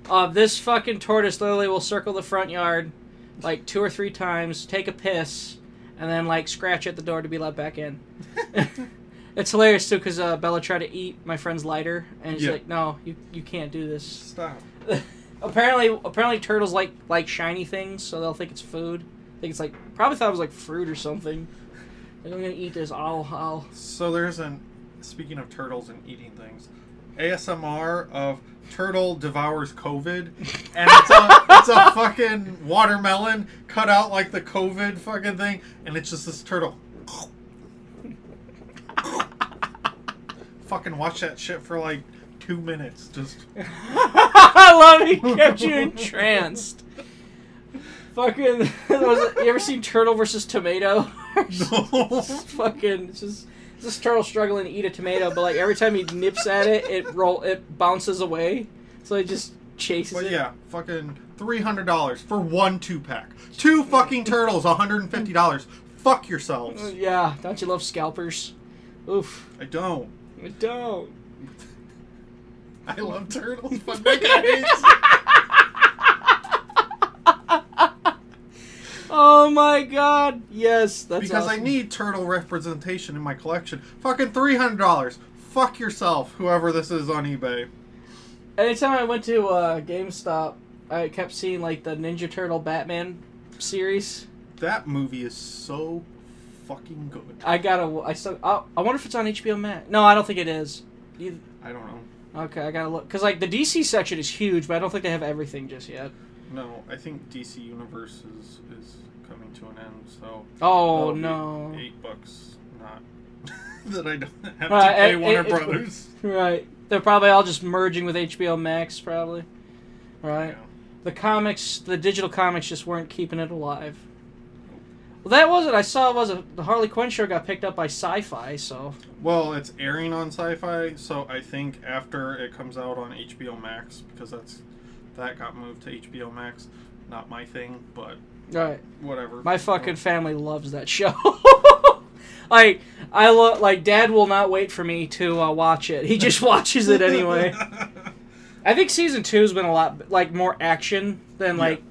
uh, this fucking tortoise literally will circle the front yard like two or three times, take a piss, and then like scratch at the door to be let back in. it's hilarious too because uh, Bella tried to eat my friend's lighter, and she's Yeah. like, "No, you you can't do this." Stop. apparently, apparently turtles like like shiny things, so they'll think it's food. I think it's like probably thought it was like fruit or something. Like, I'm gonna eat this. I'll I'll. So there's an. Speaking of turtles and eating things, ASMR of turtle devours COVID, and it's a it's a fucking watermelon cut out like the COVID fucking thing, and it's just this turtle. fucking watch that shit for like two minutes. Just I love it. He kept you entranced. Fucking. Was it, you ever seen Turtle versus Tomato? no. Fucking. It's just. This turtle struggling to eat a tomato, but like every time he nips at it, it roll it bounces away. So it just chases But it. yeah, fucking three hundred dollars for one two pack. Two fucking turtles, one hundred and fifty dollars. Fuck yourselves. Uh, yeah, don't you love scalpers? Oof. I don't. I don't. I love turtles, but Nick hates. Oh my god. Yes, that's because I need turtle representation in my collection. Fucking three hundred dollars. Fuck yourself, whoever this is on eBay. Anytime I went to uh, GameStop, I kept seeing like the Ninja Turtle Batman series. That movie is so fucking good. I gotta. I still. I, I wonder if it's on HBO Max. No, I don't think it is. You, I don't know. okay, I gotta look because like the DC section is huge, but I don't think they have everything just yet. No, I think DC Universe is, is coming to an end, so Oh no! eight bucks, not that I don't have Right, to pay it- Warner it- Brothers. Right, they're probably all just merging with HBO Max, probably. Right. Yeah. The comics, the digital comics, just weren't keeping it alive. Well, that was it. I saw it was a, the Harley Quinn show got picked up by Syfy, so Well, it's airing on Syfy, so I think after it comes out on HBO Max, because that's that got moved to HBO Max. Not my thing, but right. whatever. My fucking family loves that show. like I lo- like Dad will not wait for me to uh, watch it. He just watches it anyway. I think season two has been a lot like more action than like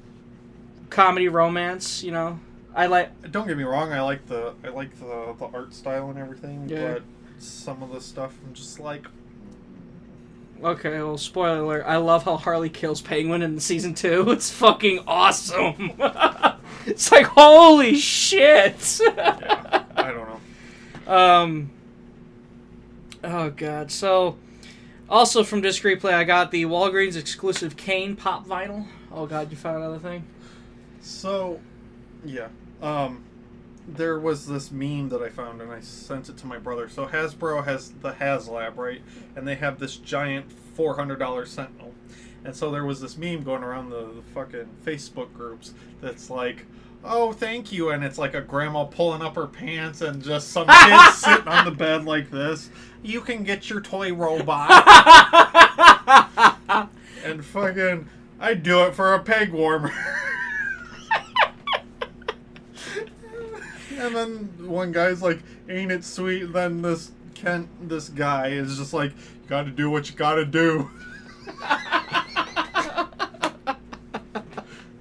comedy romance. You know, I like Don't get me wrong, I like the I like the the art style and everything, Yeah. but some of the stuff I'm just like Okay, well, spoiler alert. I love how Harley kills Penguin in season two. It's fucking awesome. it's like holy shit. yeah, I don't know. um. Oh god. So, also from Disc Replay, I got the Walgreens exclusive Kane pop vinyl. Oh god, you found another thing. So, yeah. Um there was this meme that I found and I sent it to my brother. So Hasbro has the HasLab, right? And they have this giant four hundred dollar Sentinel. And so there was this meme going around the, the fucking Facebook groups that's like, "Oh, thank you," and it's like a grandma pulling up her pants and just some kid sitting on the bed like this. You can get your toy robot. and fucking, I do it for a peg warmer. and then one guy's like, "Ain't it sweet?" And then this Kent, this guy is just like, "You got to do what you got to do."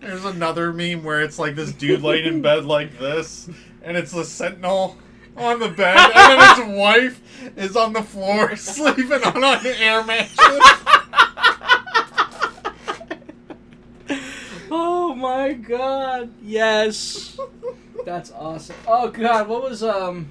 There's another meme where it's like this dude laying in bed like this, and it's the Sentinel on the bed, and then his wife is on the floor sleeping on an air mattress. Oh my god. Yes. That's awesome. Oh god, what was um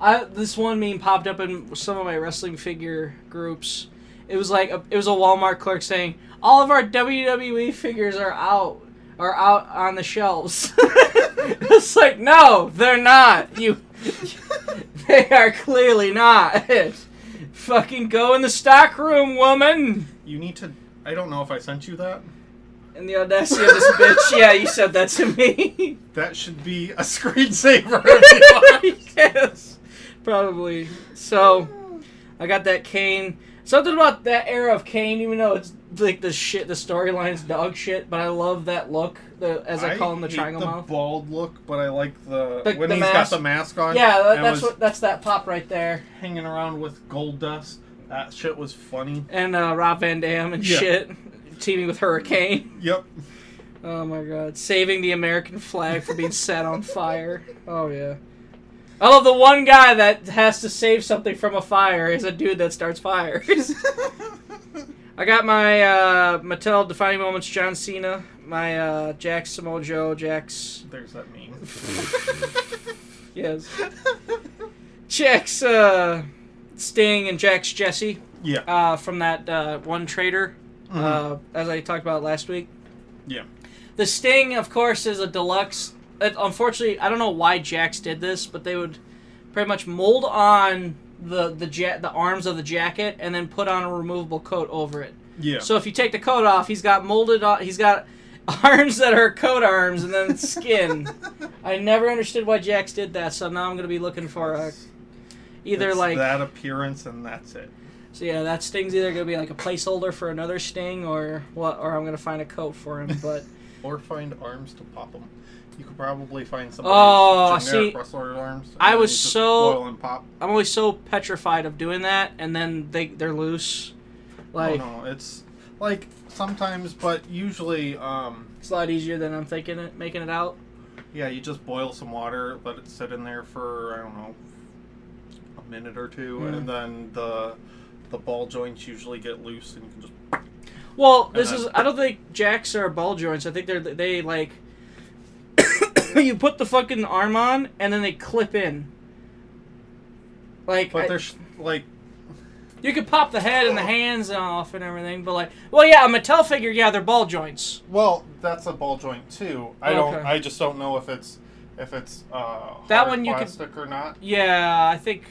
I this one meme popped up in some of my wrestling figure groups. It was like a, it was a Walmart clerk saying, "All of our WWE figures are out are out on the shelves." it's like, "No, they're not. You they are clearly not." Fucking go in the stock room, woman. You need to. I don't know if I sent you that. And the audacity of this bitch. Yeah, you said that to me. That should be a screensaver. if you want. yes, probably. So, I got that Kane. Something about that era of Kane, even though it's like the shit, the storyline's dog shit, but I love that look. The as I call him, the hate triangle the mouth. bald look, but I like the, The- when the he's mask. got the mask on. Yeah, that, that's what that's that pop right there. hanging around with Goldust. That shit was funny. And uh, Rob Van Dam and Yeah. shit, teaming with Hurricane. Yep. Oh my god, saving the American flag from being set on fire. Oh yeah. I love the one guy that has to save something from a fire is a dude that starts fires. I got my uh, Mattel Defining Moments John Cena, my uh, Jakks Samoa Joe, Jakks There's that meme. yes, Jakks uh, Sting and Jakks Jesse yeah. uh, from that uh, one trader, uh, as I talked about last week. Yeah. The Sting, of course, is a deluxe. It, unfortunately, I don't know why Jakks did this, but they would pretty much mold on the the ja- the arms of the jacket and then put on a removable coat over it. Yeah. So if you take the coat off, he's got molded on. He's got arms that are coat arms and then skin. I never understood why Jakks did that, so now I'm gonna be looking for a either It's like that appearance and that's it. So yeah, that Sting's either gonna be like a placeholder for another Sting or what, or I'm gonna find a coat for him, but. Or find arms to pop him. You could probably find some Oh, generic see, wrestler arms. I was so- boil and pop. I'm always so petrified of doing that, and then they they're loose. Like oh no, it's like sometimes, but usually, um, it's a lot easier than I'm thinking it, making it out. yeah, you just boil some water, let it sit in there for I don't know, a minute or two, Mm. and then the the ball joints usually get loose, and you can just Well, this is I don't think Jakks are ball joints. I think they're they like you put the fucking arm on and then they clip in. Like But I- there's like you could pop the head and the hands off and everything, but like, well, yeah, a Mattel figure, yeah, they're ball joints. well, that's a ball joint too. I don't. Okay. I just don't know if it's if it's uh That one you plastic or not. Yeah, I think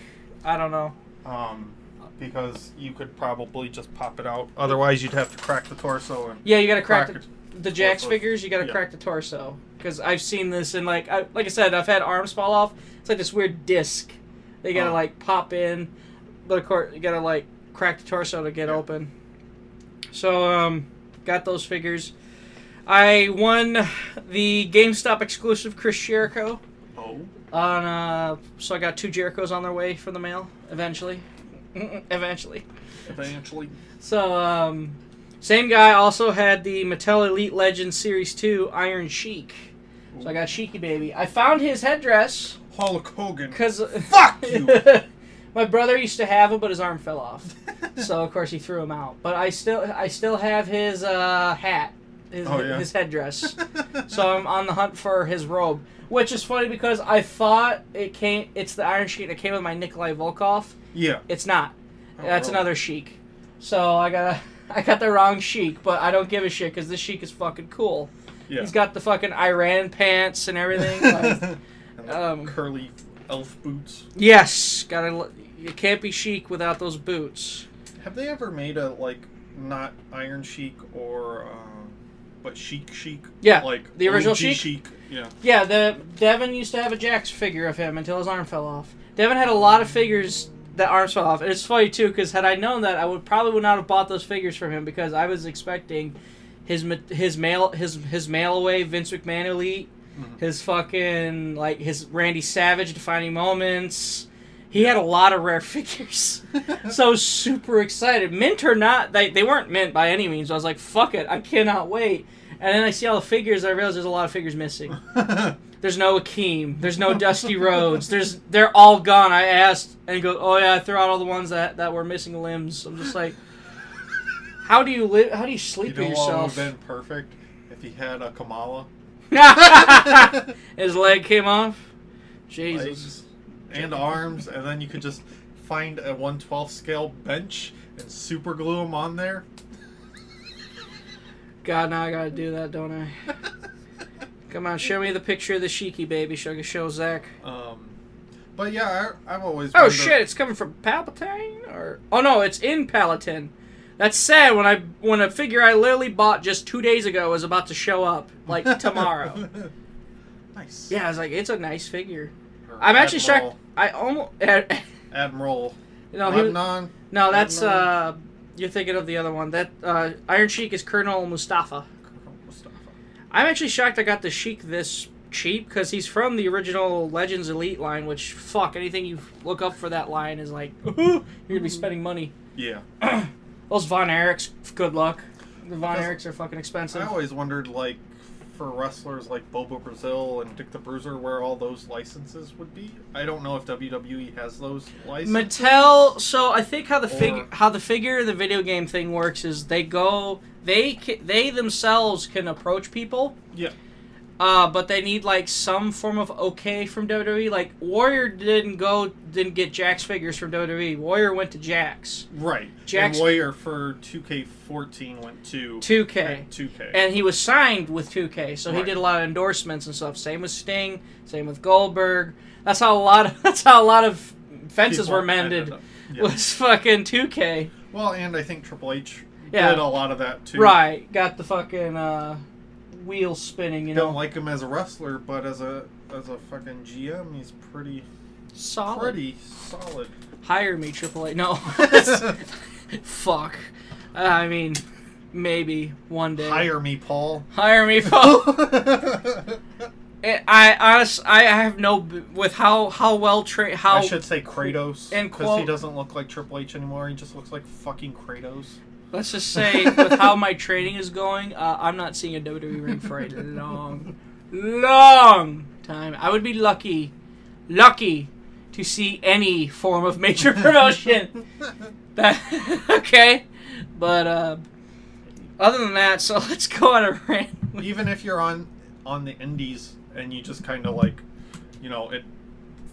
I don't know. Um, because you could probably just pop it out. Otherwise, you'd have to crack the torso and Yeah, you gotta crack, Crack the, the Jakks figures. You gotta Yeah. crack the torso because I've seen this and like I, like I said, I've had arms fall off. It's like this weird disc. They gotta Oh. like pop in, but of course you gotta like crack the torso to get Yeah. open. So um, got those figures. I won the GameStop exclusive Chris Jericho oh, on. Uh, so I got two Jerichos on their way for the mail eventually. eventually. eventually. So, um, same guy also had the Mattel Elite Legends Series 2 Iron Sheik. So I got Sheiky Baby. I found his headdress Hulk Hogan. because. Fuck you. My brother used to have him, but his arm fell off. so of course he threw him out. But I still, I still have his uh, hat, his, Oh, yeah. his headdress. so I'm on the hunt for his robe, which is funny because I thought it came. It's the Iron Sheik that came with my Nikolai Volkov. yeah. It's not. Oh, That's really? another Sheik. So I got I got the wrong Sheik, but I don't give a shit because this Sheik is fucking cool. Yeah. He's got the fucking Iran pants and everything. Like, and Um, curly elf boots. Yes, gotta. You can't be chic without those boots. Have they ever made a like not Iron Sheik or uh, but Sheik Sheik? Yeah, like the original OG Sheik? Chic. Yeah. Yeah, the Devin used to have a Jakks figure of him until his arm fell off. Devin had a lot of figures that arms fell off, and it's funny too because had I known that, I would probably would not have bought those figures from him because I was expecting his his mail his his mail away Vince McMahon elite, mm-hmm. his fucking like his Randy Savage defining moments. He had a lot of rare figures, so super excited. Mint or not, they they weren't mint by any means. I was like, fuck it, I cannot wait. And then I see all the figures, I realize there's a lot of figures missing. There's no Akeem. There's no Dusty Rhodes. There's they're all gone. I asked and he goes, "Oh yeah, I threw out all the ones that, that were missing limbs." I'm just like, how do you live? How do you sleep You know what would have been perfect if he had a Kamala His leg came off. Jesus. legs and arms, and then you could just find a 112 scale bench and super glue them on there. God, now I gotta do that, don't I? Come on, show me the picture of the Sheiky baby. So I can show Zach. Um, but yeah, I, I've always. Oh wondered- shit! It's coming from Palpatine, or oh no, it's in Palatine. That's sad. When I when a figure I literally bought just two days ago is about to show up like tomorrow. nice. yeah, I was like, it's a nice figure. I'm actually Admiral- shocked. I almost Admiral. no he, Lebanon. no that's uh you're thinking of the other one. That uh, Iron Sheik is Colonel Mustafa. Colonel Mustafa. I'm actually shocked I got the Sheik this cheap because he's from the original Legends Elite line. Which fuck anything you look up for that line is like you're gonna be spending money. Yeah. Those Von Erichs, good luck. The Von Erichs are fucking expensive. I always wondered, like, for wrestlers like Bobo Brazil and Dick the Bruiser, where all those licenses would be. I don't know if WWE has those licenses. Mattel. So I think how the figure how the figure in the video game thing works is they go they they themselves can approach people, Yeah. Uh, but they need like some form of okay from WWE. Like Warrior didn't go didn't get Jakks figures from WWE. Warrior went to Jakks, Right. Jakks- And Warrior for 2K14 went to 2K. 2K. and he was signed with 2K, so he did a lot of endorsements and stuff. Same with Sting, same with Goldberg. That's how a lot of that's how a lot of fences People were mended. yeah. Was fucking 2K. Well, and I think Triple H Yeah. did a lot of that too. Right, got the fucking uh, wheel spinning, you know. Don't like him as a wrestler, but as a as a fucking GM, he's pretty Solid. pretty solid. Hire me, Triple A. No. Fuck. Uh, I mean, maybe one day. Hire me, Paul. Hire me, Paul. I, I honest, I have no with how how well trained how I should say Kratos and because he doesn't look like Triple H anymore. He just looks like fucking Kratos. Let's just say with how my training is going, uh, I'm not seeing a WWE ring for a long, long time. I would be lucky, lucky to see any form of major promotion. That okay, but uh, other than that, so let's go on a rant. Even if you're on on the indies and you just kind of like, you know, it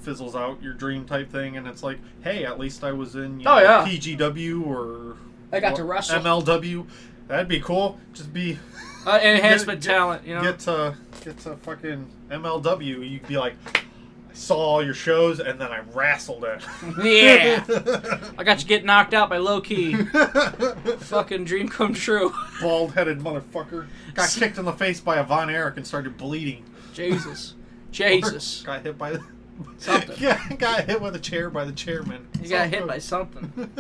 fizzles out your dream type thing, and it's like, hey, at least I was in you Oh, know, yeah. PGW or I got to wrestle. MLW. That'd be cool. Just be Uh, enhancement Get- get- talent, you know. get to get to fucking MLW. You'd be like, I saw all your shows and then I wrestled it. Yeah. I got you get knocked out by Low Ki. Fucking dream come true. Bald headed motherfucker. Got kicked in the face by a Von Erich and started bleeding. Jesus. Jesus. Got hit by the. Something. Yeah, got hit with a chair by the chairman. You got hit by something.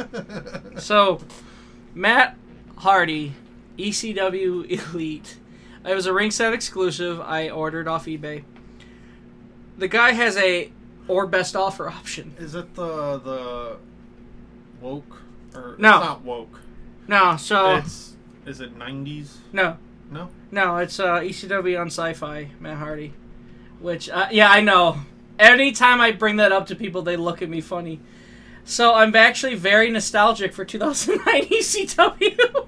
So, Matt Hardy, ECW Elite. It was a ringside exclusive I ordered off eBay. The guy has a or best offer option. Is it the the woke or No. It's not woke. No, so It's is it nineties? no, No. no, it's uh, ECW on Sci-Fi. Matt Hardy, which uh, yeah, I know. Anytime I bring that up to people, they look at me funny. So I'm actually very nostalgic for 2009 ECW.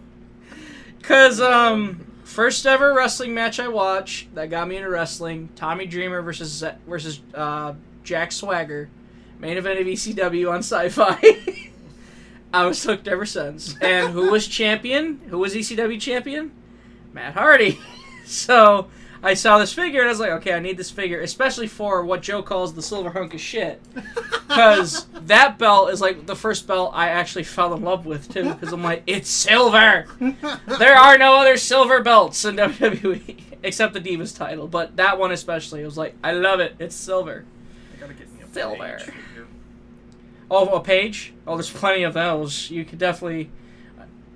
Cause um, first ever wrestling match I watched that got me into wrestling: Tommy Dreamer versus versus uh, Jack Swagger, main event of ECW on Sci-Fi. I was hooked ever since. And who was champion? Who was ECW champion? Matt Hardy. so I saw this figure and I was like, okay, I need this figure, especially for what Joe calls the silver hunk of shit. Because that belt is like the first belt I actually fell in love with too. Because I'm like, it's silver. There are no other silver belts in WWE except the Divas title, but that one especially, it was like, I love it. It's silver. I gotta get me a Silver. Paige. Oh, a Paige? Oh, there's plenty of those. You could definitely.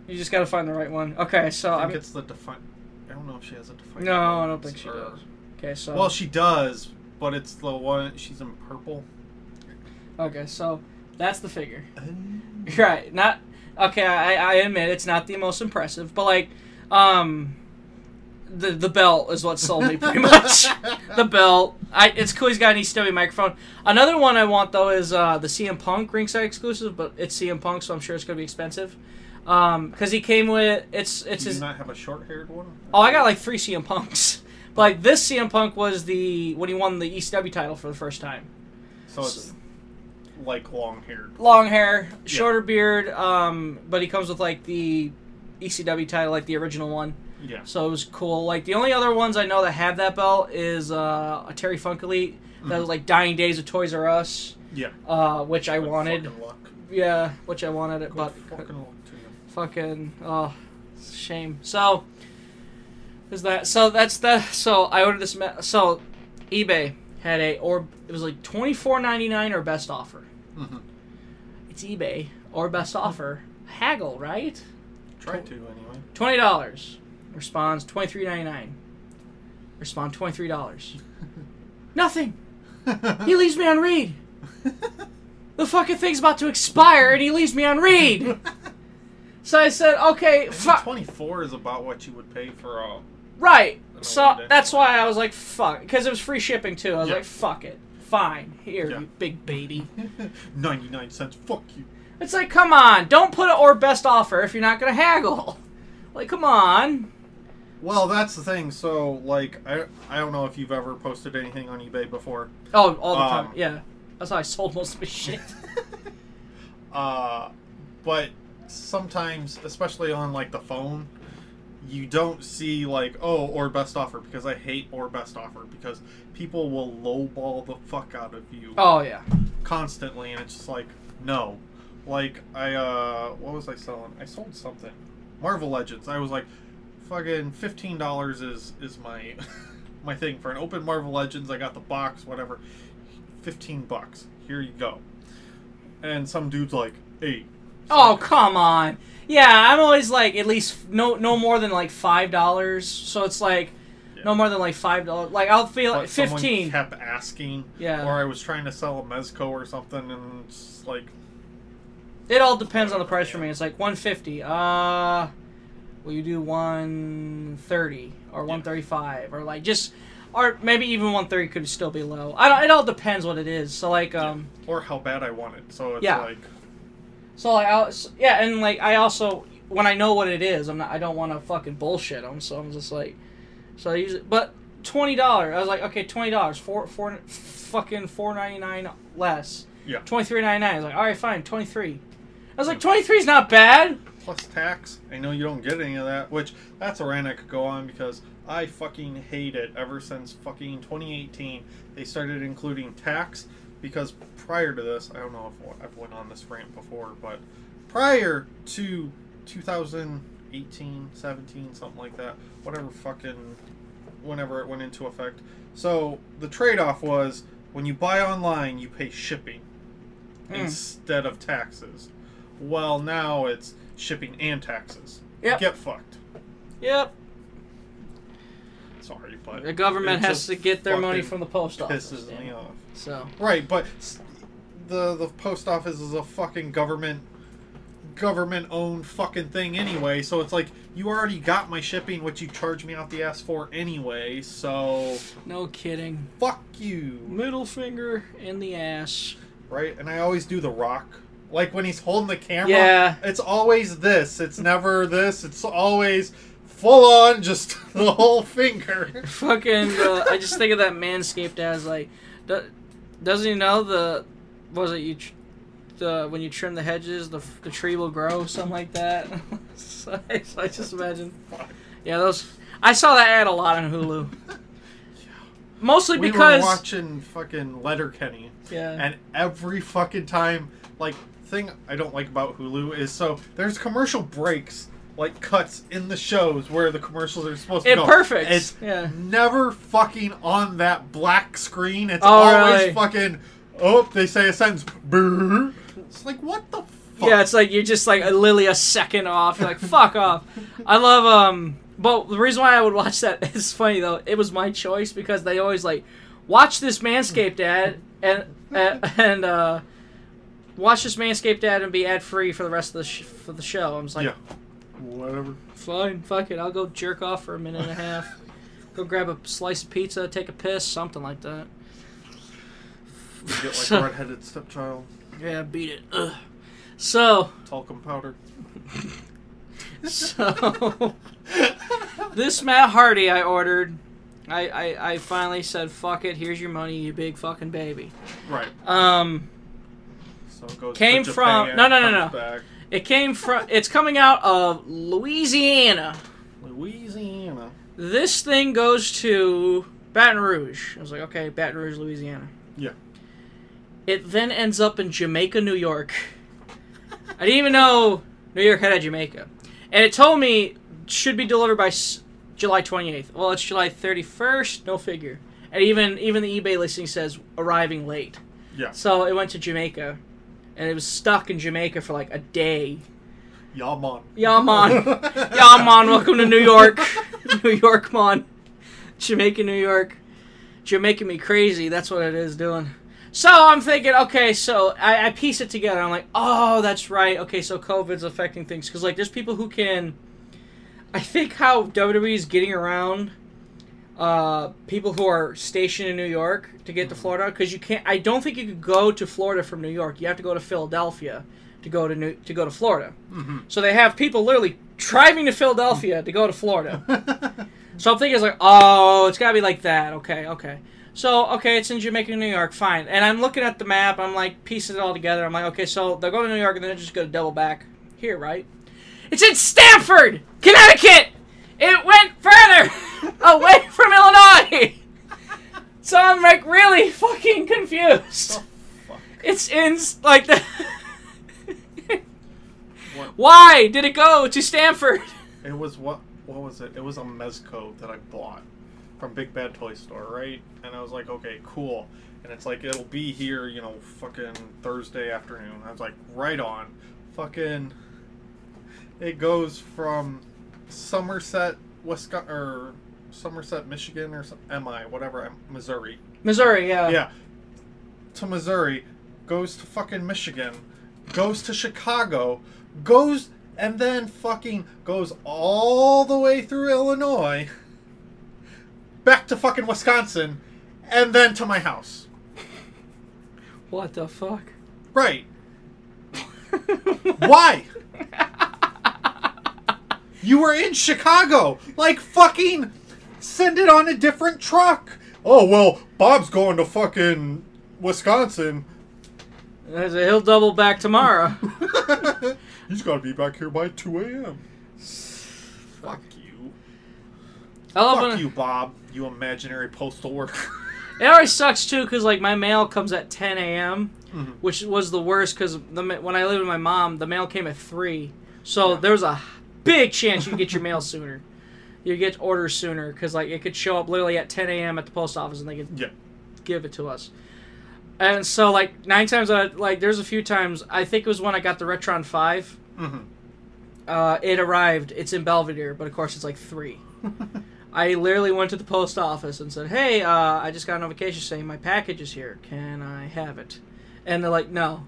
You just gotta find the right one. Okay, so I I'm. think it's the define. I don't know if she has a define. No, I don't think she does. Okay, so. Well, she does, but it's the one she's in purple. Okay, so that's the figure. Right. Not okay. I, I admit it's not the most impressive, but like, um, the the belt is what sold me pretty much. the belt. I it's cool. He's got an ECW microphone. Another one I want though is uh, the CM Punk ringside exclusive, but it's CM Punk, so I'm sure it's gonna be expensive. Um, because he came with it's it's Do you his. not have a short-haired one? Oh, I got like three CM Punks. But like this CM Punk was the when he won the ECW title for the first time. So it's like long hair. long hair, shorter beard, um, but he comes with like the ECW title, like the original one. Yeah. So it was cool. Like the only other ones I know that have that belt is uh, a Terry Funk Elite that was like Dying Days of Toys R Us, Yeah. uh, which I Good wanted. luck. Yeah, which I wanted it, Good but fucking luck to you. fucking oh, shame. So is that so? That's the so I ordered this. So eBay had a or it was like twenty four ninety nine or best offer. Mhm. It's eBay or best offer. Haggle, right? Try to anyway. Twenty dollars. Responds twenty three ninety nine. Respond twenty three dollars. Nothing. He leaves me on read. The fucking thing's about to expire and he leaves me on read. So I said, okay, fuck. 24 is about what you would pay for a. Right. So that's why I was like, fuck. Because it was free shipping too. I was Yeah. like, fuck it. Fine. Here, Yeah. you big baby. 99 cents. Fuck you. It's like, come on. Don't put it or best offer if you're not going to haggle. Like, come on. Well, that's the thing. So, like, I I don't know if you've ever posted anything on eBay before. Oh, all the time. Um, Yeah. That's how I sold most of my shit. Uh, but sometimes, especially on like the phone, you don't see like oh or best offer because I hate or best offer because people will lowball the fuck out of you oh, yeah. constantly, and it's just like no. Like I uh, what was I selling? I sold something. Marvel Legends. I was like, fucking fifteen dollars is is my my thing for an open Marvel Legends. I got the box, whatever. Fifteen bucks. Here you go. And some dude's like eight. Oh, come on. Yeah, I'm always like, at least no no more than like $5. So it's like, no more than like $5. Like, I'll feel But like 15 kept asking. Yeah. Or I was trying to sell a Mezco or something, and it's like, It all depends on the price for me. It's like 150. Uh, will you do 130 or 135 or like just or maybe even 130 could still be low. I don't. It all depends what it is. So like um. or how bad I want it. So it's Yeah. like, So like I was, yeah, and like I also when I know what it is, I'm not. I don't want to fucking bullshit them. So I'm just like, so I use it. But twenty dollars. I was like, okay, twenty dollars. Four four fucking four ninety nine less. yeah. Twenty three ninety nine. I was like, all right, fine, twenty three. I was like, twenty three is not bad. plus tax. I know you don't get any of that, which that's a rant I could go on because I fucking hate it ever since fucking 2018. They started including tax because prior to this, I don't know if I've went on this rant before, but prior to 2018, 17, something like that, whatever fucking, whenever it went into effect. So the trade-off was when you buy online, you pay shipping Hmm. instead of taxes. Well, now it's shipping and taxes. Yep. Get fucked. Yep. Sorry, but The government has to get their money from the post office. pisses me off. So Right, but the the post office is a fucking government government owned fucking thing anyway. So it's like you already got my shipping, which you charged me out the ass for anyway. So no kidding. fuck you, Middle finger in the ass. right? And I always do the rock. Like when he's holding the camera, Yeah. it's always this. It's never this. It's always full on, just the whole finger. Fucking. Uh, I just think of that Manscaped as like, do, doesn't he know the, was it you, tr- the when you trim the hedges, the the tree will grow, something like that. so, I, so I just imagine. Yeah, those. I saw that ad a lot on Hulu. mostly because we were watching fucking Letterkenny, yeah. and every fucking time, like, thing I don't like about Hulu is so there's commercial breaks, like cuts in the shows where the commercials are supposed to It go. perfect. It's Yeah. never fucking on that black screen. It's Oh, always really? fucking. Oh, they say a sentence. Brr. It's like what the fuck. Yeah, it's like you're just like literally a second off. You're like, fuck off. I love um but the reason why I would watch that is funny though. It was my choice because they always like watch this Manscaped ad and and, and uh watch this Manscaped ad and be ad free for the rest of the sh- for the show. I'm just like, yeah. Whatever. fine, fuck it. I'll go jerk off for a minute and a half. go grab a slice of pizza, take a piss, something like that. You get like So- a redheaded stepchild. Yeah, beat it. Ugh. So, Talcum powder. so this Matt Hardy I ordered. I, I, I finally said, fuck it, here's your money, you big fucking baby. Right. Um, So it goes Came to from- no, no, no, no. Back. It came from, it's coming out of Louisiana. Louisiana. This thing goes to Baton Rouge. I was like, okay, Baton Rouge, Louisiana. Yeah. It then ends up in Jamaica, New York. I didn't even know New York had a Jamaica. And it told me should be delivered by s- July 28th. Well, it's July 31st, no figure. And even even the eBay listing says arriving late. Yeah. So it went to Jamaica. And it was stuck in Jamaica for like a day. Yaman. Yeah, man. yeah, man. Welcome to New York. New York, man. Jamaica, New York. Jamaica me crazy. That's what it is doing. So I'm thinking, okay, so I, I piece it together. I'm like, oh, that's right. Okay, so COVID's affecting things because like there's people who can. I think how WWE is getting around uh, people who are stationed in New York to get to Florida because you can't. I don't think you could go to Florida from New York. You have to go to Philadelphia to go to New to go to Florida. So they have people literally driving to Philadelphia to go to Florida. so I'm thinking it's like, oh, it's gotta be like that. Okay, okay. So okay, it's in Jamaica, New York, fine. And I'm looking at the map. I'm like piecing it all together. I'm like, okay, so they're going to New York and then they're just gonna double back here, right? It's in Stamford, Connecticut. It went further away from Illinois. So I'm like really fucking confused. Fuck. It's in like the. Why did it go to Stamford? It was what? What was it? It was a Mezco that I bought from Big Bad Toy Store, right? And I was like, okay, cool. And it's like it'll be here, you know, fucking Thursday afternoon. I was like, right on. Fucking. It goes from Somerset, Wisconsin, or Somerset, Michigan, or some, MI, whatever, Missouri. Missouri, yeah. Yeah. To Missouri, goes to fucking Michigan, goes to Chicago, goes and then fucking goes all the way through Illinois, back to fucking Wisconsin, and then to my house. What the fuck? Right. Why? You were in Chicago. Like fucking send it on a different truck. Oh well, Bob's going to fucking Wisconsin. He'll double back tomorrow. He's got to be back here by 2 a.m. Fuck you. I love Fuck when you, Bob. You imaginary postal worker. it always sucks too because like my mail comes at 10 a.m., Mhm. which was the worst because the when I lived with my mom, the mail came at three, so Yeah. there was a big chance you get your mail sooner. You get orders sooner because like it could show up literally at 10 a.m. at the post office and they could yeah. give it to us. And so like nine times out of, like there's a few times I think it was when I got the Retron Five. hmm Uh, it arrived. It's in Belvidere, but of course it's like three. I literally went to the post office and said, "Hey, uh, I just got a notification saying my package is here. Can I have it?" And they're like, "No."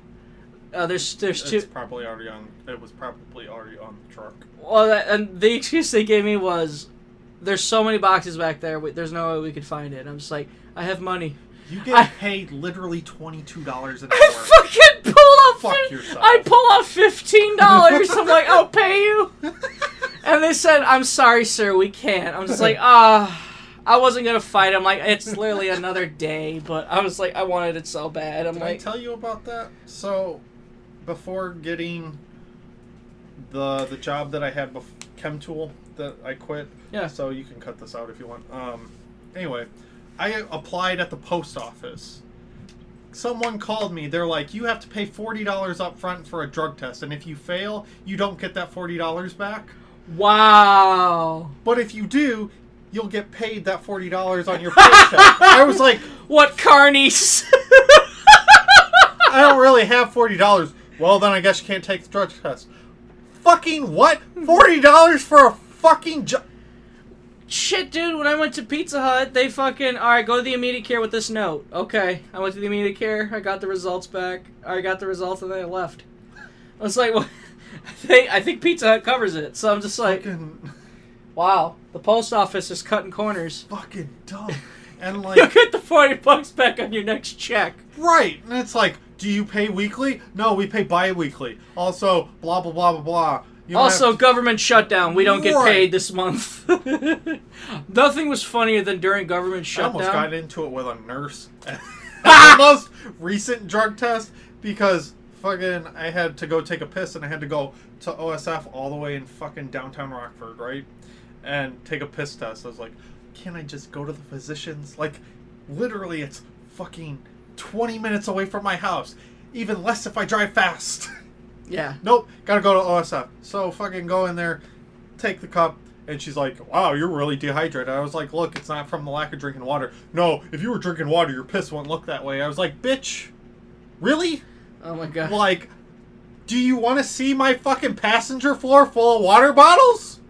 Uh, there's there's two. It's probably already on. It was probably already on the truck. Well, that, and the excuse they gave me was, "There's so many boxes back there. We, there's no way we could find it." And I'm just like, "I have money." You get I- paid literally twenty two dollars an hour. I fucking pull up. Fuck fif- yourself. I pull up fifteen dollars. I'm like, I'll pay you. And they said, I'm sorry, sir, we can't. I'm just like, ah. I wasn't gonna fight. I'm like, it's literally another day, but I was like, I wanted it so bad. I'm Did I like, tell you about that? So, before getting the the job that I had before Chemtool that I quit. Yeah. So you can cut this out if you want. Um. Anyway, I applied at the post office. Someone called me. They're like, you have to pay forty dollars up front for a drug test, and if you fail, you don't get that forty dollars back. Wow. But if you do, you'll get paid that forty dollars on your paycheck. I was like, What carnies? I don't really have forty dollars. Well, then I guess you can't take the drug test. Fucking what? Forty dollars for a fucking job? Shit, dude, when I went to Pizza Hut, they fucking. Alright, go to the immediate care with this note. Okay. I went to the immediate care, I got the results back. I got the results, and then I left. I was like, well, I think, I think Pizza Hut covers it. So I'm just like, Fucking, wow, the post office is cutting corners. fucking dumb. And like, You'll get the 40 bucks back on your next check. right? And it's like, do you pay weekly? No, we pay bi-weekly. Also, blah blah blah blah blah. You Also, have- government shutdown. We don't get paid this month. Nothing was funnier than during government shutdown. I almost got into it with a nurse. the most recent drug test because fucking I had to go take a piss and I had to go to OSF all the way in fucking downtown Rockford, right? And take a piss test. I was like, can I just go to the physicians? Like, literally, it's fucking 20 minutes away from my house. Even less if I drive fast. Yeah. nope, gotta go to OSF. So fucking go in there, take the cup, and she's like, "Wow, you're really dehydrated." I was like, "Look, it's not from the lack of drinking water. No, if you were drinking water, your piss wouldn't look that way." I was like, "Bitch, really? Oh my god. Like, do you want to see my fucking passenger floor full of water bottles?"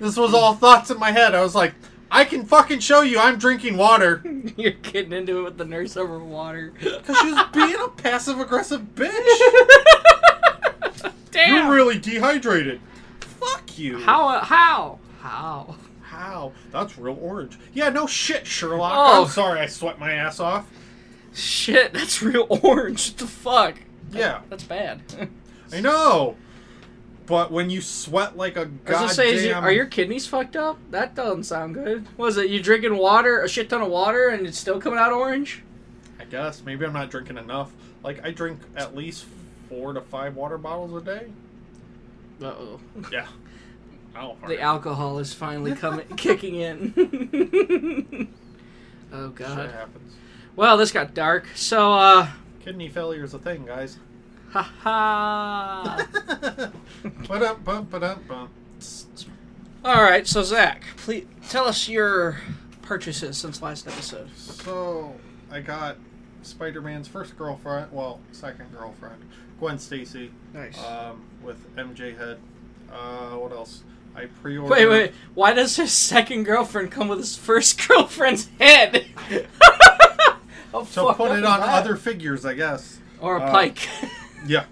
This was all thoughts in my head. I was like, "I can fucking show you I'm drinking water." You're getting into it with the nurse over water. Because she was being a passive aggressive bitch. Damn. You're really dehydrated. Fuck you. How? uh, How? How? How? That's real orange. Yeah, no shit, Sherlock. Oh. I'm sorry I sweat my ass off. Shit, that's real orange. What the fuck? Yeah, That's bad. I know. But when you sweat like a goddamn... say, are your kidneys fucked up? That doesn't sound good. Was it you drinking water, a shit ton of water, and it's still coming out orange? I guess. Maybe I'm not drinking enough. Like, I drink at least four to five water bottles a day. Uh oh. Yeah. Oh, The alcohol is finally coming, kicking in. oh Shit god. happens. Well, this got dark. So, uh, Kidney failure is a thing, guys. Ha ha. Ba-dum, bum, ba-dum, bum. All right, so Zach, please tell us your purchases since last episode. So, I got Spider-Man's first girlfriend, well, second girlfriend, Gwen Stacy. Nice. um, with MJ Head. Uh, what else? I pre-ordered. wait, wait. Why does his second girlfriend come with his first girlfriend's head? To put it on that? other figures, I guess. or a uh, pike. Yeah,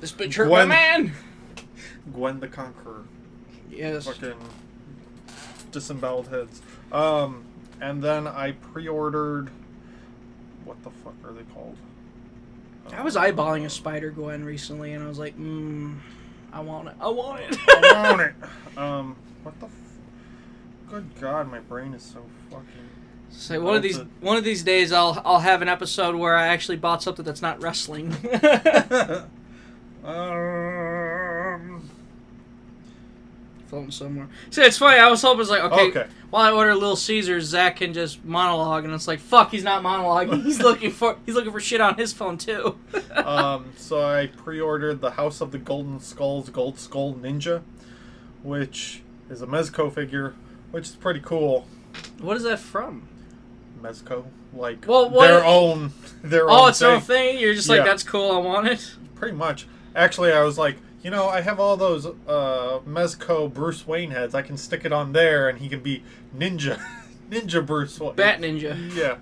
this bitch hurt my man. Gwen the Conqueror. Yes. Fucking disemboweled heads. Um, and then I pre-ordered. What the fuck are they called? I was eyeballing a Spider Gwen recently, and I was like, mm, I want it. I want it. I want it. Um, what the? F- Good God, my brain is so fucking. So one of these one of these days, I'll I'll have an episode where I actually bought something that's not wrestling. um. Floating somewhere. See, it's funny. I was hoping it's like okay, Okay. while I order Little Caesars, Zach can just monologue, and it's like fuck, he's not monologuing. He's looking for he's looking for shit on his phone too. um, so I pre-ordered the House of the Golden Skulls Gold Skull Ninja, which is a Mezco figure, which is pretty cool. what is that from? Mezco, like Well, what- their own, their Oh, own it's thing. own thing. You're just like Yeah. that's cool. I want it. Pretty much. Actually, I was like, you know, I have all those uh, Mezco Bruce Wayne heads. I can stick it on there, and he can be Ninja, Ninja Bruce Wayne. Bat Ninja. Yeah.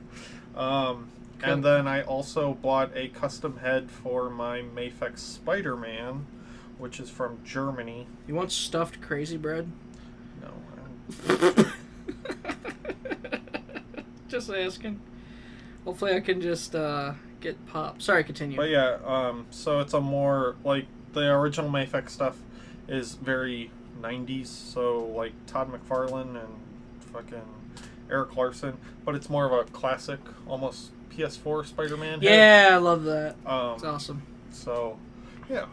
Um, Cool. And then I also bought a custom head for my Mafex Spider-Man, which is from Germany. You want stuffed crazy bread? No, I don't- just asking. Hopefully, I can just uh, get pop. Sorry, continue. but yeah. Um, so it's a more like the original Mafex stuff is very 90s. So like Todd McFarlane and fucking Erik Larsen, but it's more of a classic, almost PS4 Spider-Man. head. yeah, I love that. Um, It's awesome. So, yeah,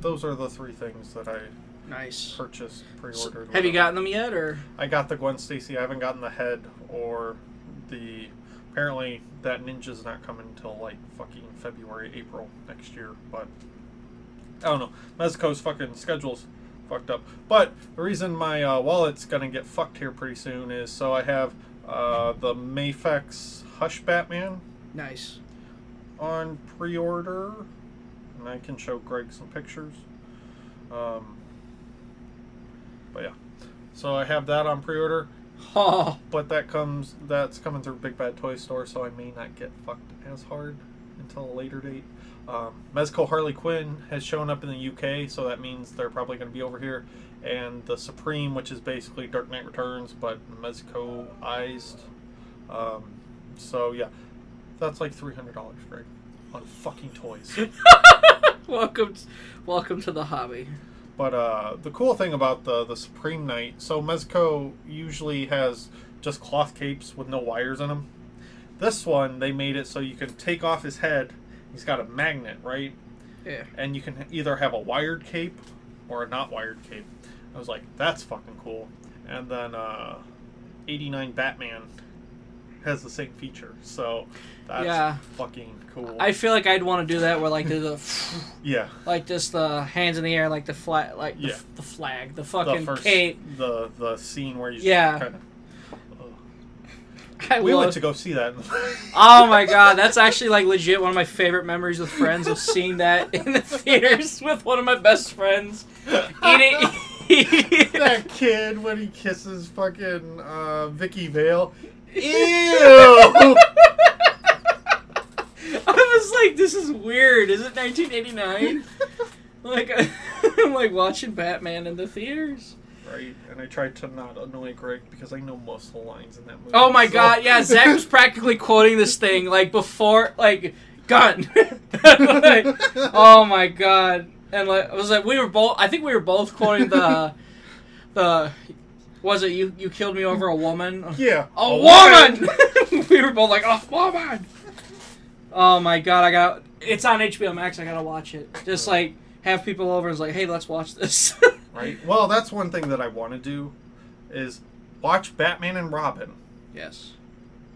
those are the three things that I Nice. purchased, pre-ordered. have you gotten them yet, or I got the Gwen Stacy. I haven't gotten the head or the. Apparently, that ninja's not coming until like fucking February, April next year. But I don't know. Mezco's fucking schedule's fucked up. But the reason my uh, wallet's gonna get fucked here pretty soon is so I have uh, the Mafex Hush Batman nice? on pre-order, and I can show Greg some pictures. Um, but yeah, so I have that on pre-order. But that comes that's coming through Big Bad Toy Store, so I may not get fucked as hard until a later date. Um, Mezco Harley Quinn has shown up in the UK, so that means they're probably going to be over here. And the Supreme, which is basically Dark Knight Returns, but Mezco-ized. Um, so yeah, that's like three hundred dollars, Greg, on fucking toys. welcome, welcome to the hobby. But uh, the cool thing about the the Supreme Knight, so Mezco usually has just cloth capes with no wires in them. This one, they made it so you can take off his head. He's got a magnet, right? Yeah. And you can either have a wired cape or a not wired cape. I was like, that's fucking cool. And then uh, 89 Batman has the same feature, so that's Yeah. fucking cool. I feel like I'd want to do that where like do the yeah. like just the hands in the air, like the flag, like the, Yeah. the flag, the The fucking first, cape. the the scene where you Yeah. kind of I We went to go see that. Oh my god, that's actually like legit one of my favorite memories with friends of seeing that in the theaters with one of my best friends. Eating. that kid when he kisses fucking uh, Vicki Vale. Ew! I was like, this is weird. Is it 1989? like, I'm like watching Batman in the theaters. right, and I tried to not annoy Greg because I know most of the lines in that movie. Oh my so- god, yeah, Zach was practically quoting this thing like before, like, gun. Like, oh my god. And like, I was like, we were both, I think we were both quoting the, the, was it you, you killed me over a woman? Yeah. A woman! we were both like, a woman! Oh my god, I got, it's on HBO Max, I gotta watch it. Just like, have people over and like, hey, let's watch this. Right. Well, that's one thing that I want to do, is watch Batman and Robin. yes.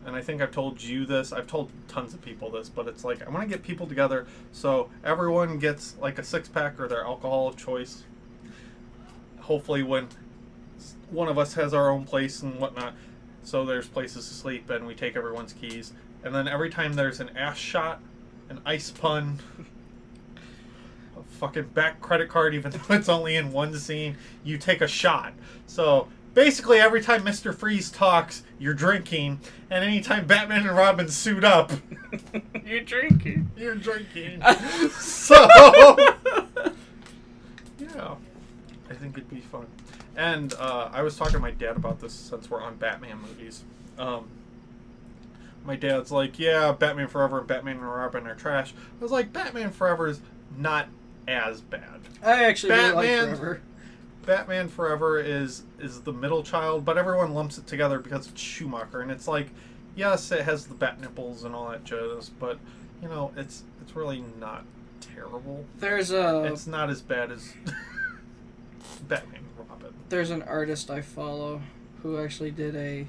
and I think I've told you this. I've told tons of people this, but it's like I want to get people together so everyone gets like a six pack or their alcohol of choice. Hopefully, when one of us has our own place and whatnot, so there's places to sleep and we take everyone's keys. And then every time there's an ass shot, an ice pun, a fucking back credit card, even though it's only in one scene, you take a shot. So basically, every time Mr. Freeze talks, you're drinking, and anytime Batman and Robin suit up, You're drinking. you're drinking. so, yeah, I think it'd be fun. And uh, I was talking to my dad about this since we're on Batman movies. Um, my dad's like, "Yeah, Batman Forever and Batman and Robin are trash." I was like, "Batman Forever is not as bad." I actually really like Batman- Forever. Batman Forever is is the middle child, but everyone lumps it together because it's Schumacher, and it's like, yes, it has the bat nipples and all that jazz, but you know, it's it's really not terrible. There's a It's not as bad as Batman. There's an artist I follow who actually did a.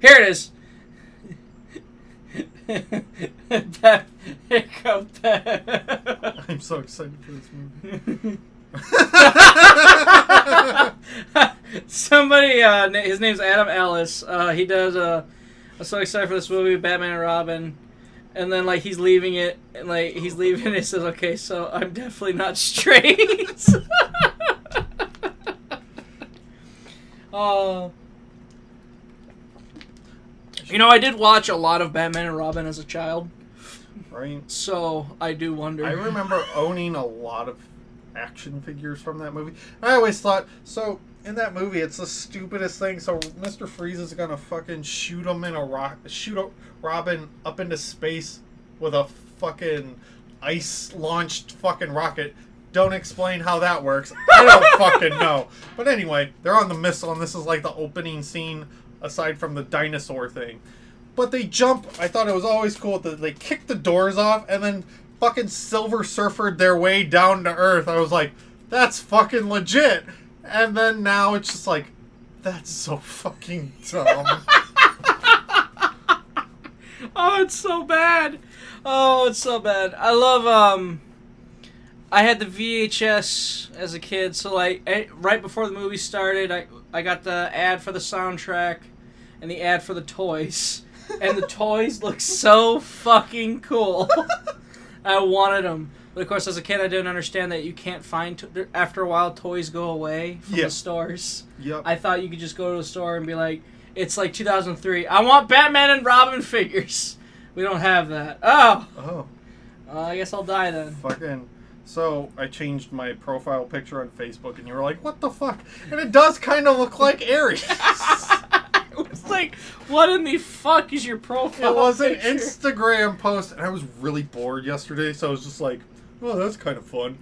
Here it is. Bat- Here comes Bat- I'm so excited for this movie. Somebody, uh, his name's Adam Ellis. Uh, he does. Uh, I'm so excited for this movie, Batman and Robin. And then like he's leaving it, and like he's leaving. It says, "Okay, so I'm definitely not straight." uh, you know, I did watch a lot of Batman and Robin as a child, right? so I do wonder. I remember owning a lot of action figures from that movie. I always thought so. In that movie, it's the stupidest thing. So Mr. Freeze is gonna fucking shoot him in a rock, shoot a Robin up into space with a fucking ice launched fucking rocket. Don't explain how that works. I don't fucking know. But anyway, they're on the missile, and this is like the opening scene aside from the dinosaur thing. But they jump. I thought it was always cool that they kick the doors off and then fucking Silver Surfered their way down to Earth. I was like, that's fucking legit. And then now it's just like, that's so fucking dumb. Oh, it's so bad. Oh, it's so bad. I love um I had the VHS as a kid, so like eh, right before the movie started, I I got the ad for the soundtrack and the ad for the toys. And the toys look so fucking cool. I wanted them. But of course, as a kid, I didn't understand that you can't find. To- after a while, toys go away from Yeah. the stores. yep. I thought you could just go to the store and be like, it's like 2003. I want Batman and Robin figures. We don't have that. Oh, oh, uh, I guess I'll die then. fucking. So I changed my profile picture on Facebook, and you were like, "What the fuck?" And it does kind of look like Ares. it's like, what in the fuck is your profile? it was an picture? Instagram post, and I was really bored yesterday, so I was just like, "Well, that's kind of fun."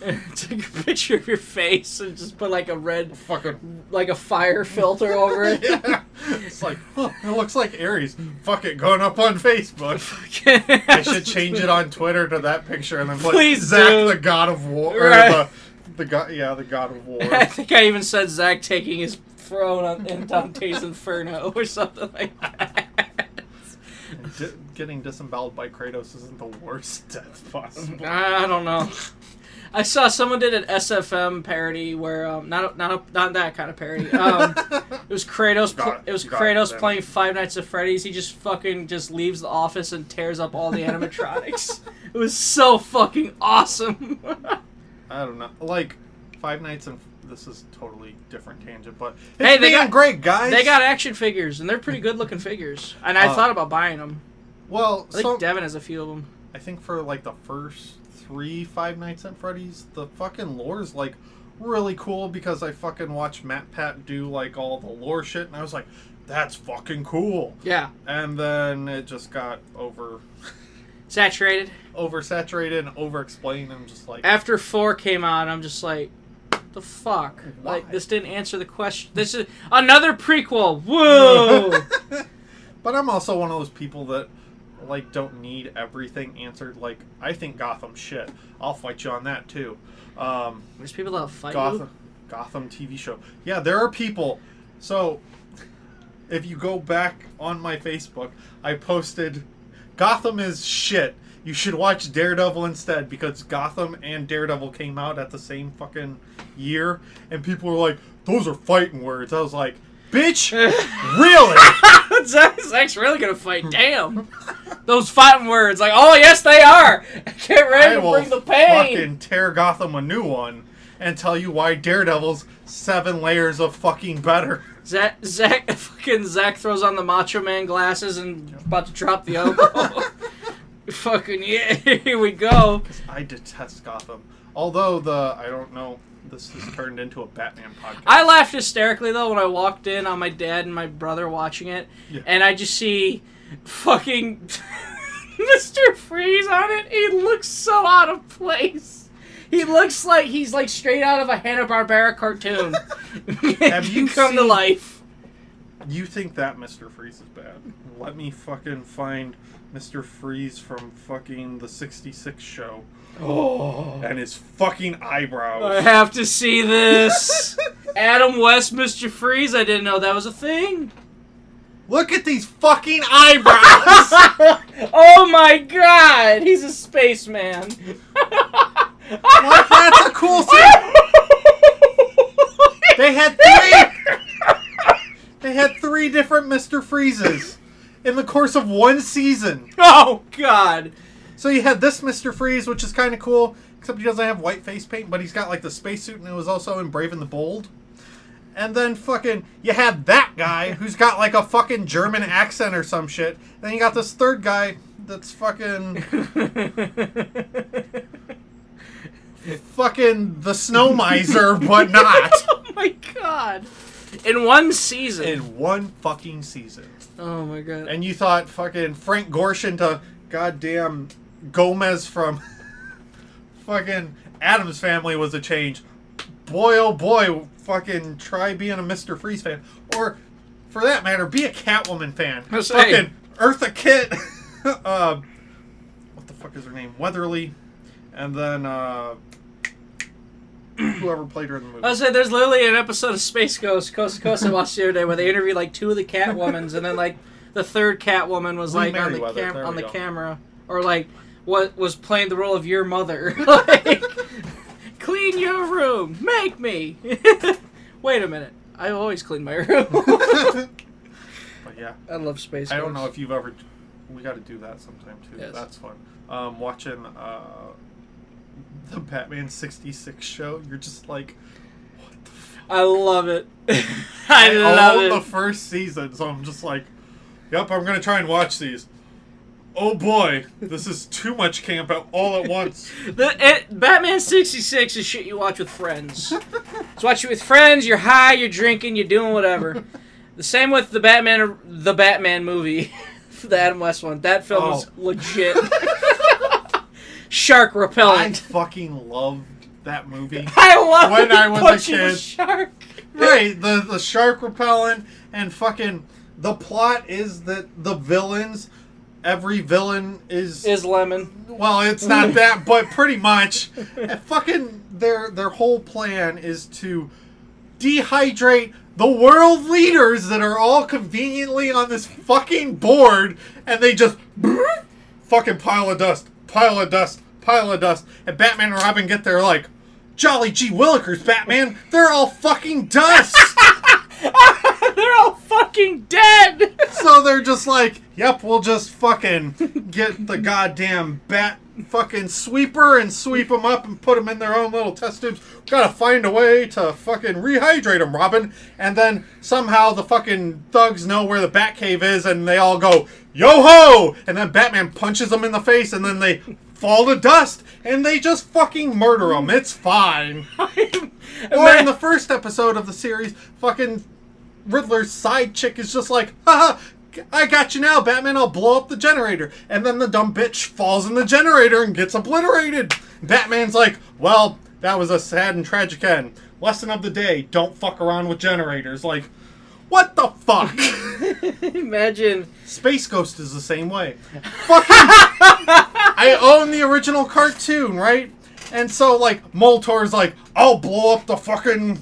Take a picture of your face and just put like a red, Fucking like a fire filter over it. yeah. It's like, huh, it looks like Ares. Fuck it, going up on Facebook. I I should change it on Twitter to that picture and then put Please Zach do. the God of War. Or Right. the, the God, yeah, the God of War. I think I even said Zach taking his throne on, in Dante's Inferno or something like that. Di- getting disemboweled by Kratos isn't the worst death possible. I don't know. I saw someone did an SFM parody where um, not a, not a, not that kind of parody. Um, it was Kratos. Pl- it. it was Got it, Kratos then. playing Five Nights at Freddy's. He just fucking just leaves the office and tears up all the animatronics. it was so fucking awesome. I don't know. Like Five Nights and this is totally different tangent, but Hey, they got- great, guys. they got action figures and they're pretty good looking figures. And I Uh, thought about buying them. well. I think So Devin has a few of them. I think for like the first three Five Nights at Freddy's, the fucking lore's like really cool because I fucking watched MatPat do like all the lore shit, and I was like, that's fucking cool. Yeah, And then it just got over saturated. oversaturated and over explained. I'm just like, after four came out, I'm just like, the fuck? Why? Like this didn't answer the question. This is another prequel. Whoa! but I'm also one of those people that like don't need everything answered. Like I think Gotham shit. I'll fight you on that too. Um, There's people that fight Gotham, you. Gotham TV show. Yeah, there are people. So if you go back on my Facebook, I posted Gotham is shit. You should watch Daredevil instead because Gotham and Daredevil came out at the same fucking year, and people were like, "Those are fighting words." I was like, "Bitch, really?" Zach, Zach's really gonna fight. Damn. Those fighting words, like, oh yes they are. Get ready I to bring the pain. fucking tear Gotham a new one and tell you why Daredevil's seven layers of fucking better. Zach, Zach, fucking Zach throws on the Macho Man glasses and about to drop the elbow. fucking yeah, here we go. I detest Gotham. Although the I don't know, this has turned into a Batman podcast. I laughed hysterically though when I walked in on my dad and my brother watching it, Yeah. and I just see fucking Mr. Freeze on it. He looks so out of place. He looks like he's like straight out of a Hanna Barbera cartoon. Have you come to life? You think that Mr. Freeze is bad? Let me fucking find Mr. Freeze from fucking the 66 show Oh, and his fucking eyebrows. I have to see this. Adam West, Mr. Freeze. I didn't know that was a thing. Look at these fucking eyebrows! oh my god, he's a spaceman. Like, that's a cool thing. They had three. They had three different Mr. Freezes in the course of one season. Oh god. So you had this Mr. Freeze, which is kind of cool, except he doesn't have white face paint, but he's got like the spacesuit, and it was also in Brave and the Bold. And then fucking, you had that guy who's got like a fucking German accent or some shit. Then you got this third guy that's fucking, fucking the Snow Miser, but not. oh my god. In one season. In one fucking season. oh my god. And you thought fucking Frank Gorshin to goddamn Gomez from fucking Addams Family was a change. Boy, oh boy, fucking try being a Mr. Freeze fan. Or, for that matter, be a Catwoman fan. Saying- Fucking Eartha Kitt. uh, what the fuck is her name? Weatherly. And then, uh, whoever played her in the movie. I was saying, there's literally an episode of Space Ghost, Coast to Coast, I watched the other day, where they interviewed like two of the Catwomans, and then like the third Catwoman was like on the cam- on the camera, or like what was playing the role of your mother, like clean your room, make me. Wait a minute, I always clean my room. but yeah, I love Space. I don't know if you've ever. We got to do that sometime too. Yes. That's fun. Um, watching uh, the Batman '66 show, you're just like, what the fuck? I love it. I love own it. the first season, so I'm just like, yep, I'm gonna try and watch these. Oh boy, this is too much camp at all at once. The it, Batman sixty six is shit you watch with friends. it's watch it with friends. You're high. You're drinking. You're doing whatever. the same with the Batman, the Batman movie, the Adam West one. That film Oh. legit. Shark I repellent. fucking loved that movie. I, love When I was a punching the kid. shark. right, the the shark repellent and fucking the plot is that the villains, every villain is Is lemon. Well, it's not that, but pretty much. Fucking their their whole plan is to dehydrate the world leaders that are all conveniently on this fucking board, and they just fucking pile of dust, pile of dust, pile of dust, and Batman and Robin get there like, Jolly G Willikers, Batman, they're all fucking dust. They're all fucking dead. So they're just like, yep, we'll just fucking get the goddamn bat fucking sweeper and sweep them up and put them in their own little test tubes. Gotta find a way to fucking rehydrate them, Robin. And then somehow the fucking thugs know where the Batcave is and they all go, yo ho! And then Batman punches them in the face and then they fall to dust and they just fucking murder them. It's fine. Or in the first episode of the series, fucking Riddler's side chick is just like, haha, I got you now, Batman, I'll blow up the generator. And then the dumb bitch falls in the generator and gets obliterated. Batman's like, well, that was a sad and tragic end. Lesson of the day, don't fuck around with generators. Like, what the fuck? Imagine. Space Ghost is the same way. Fucking, I own the original cartoon, right? And so, like, Moltar's like, I'll blow up the fucking,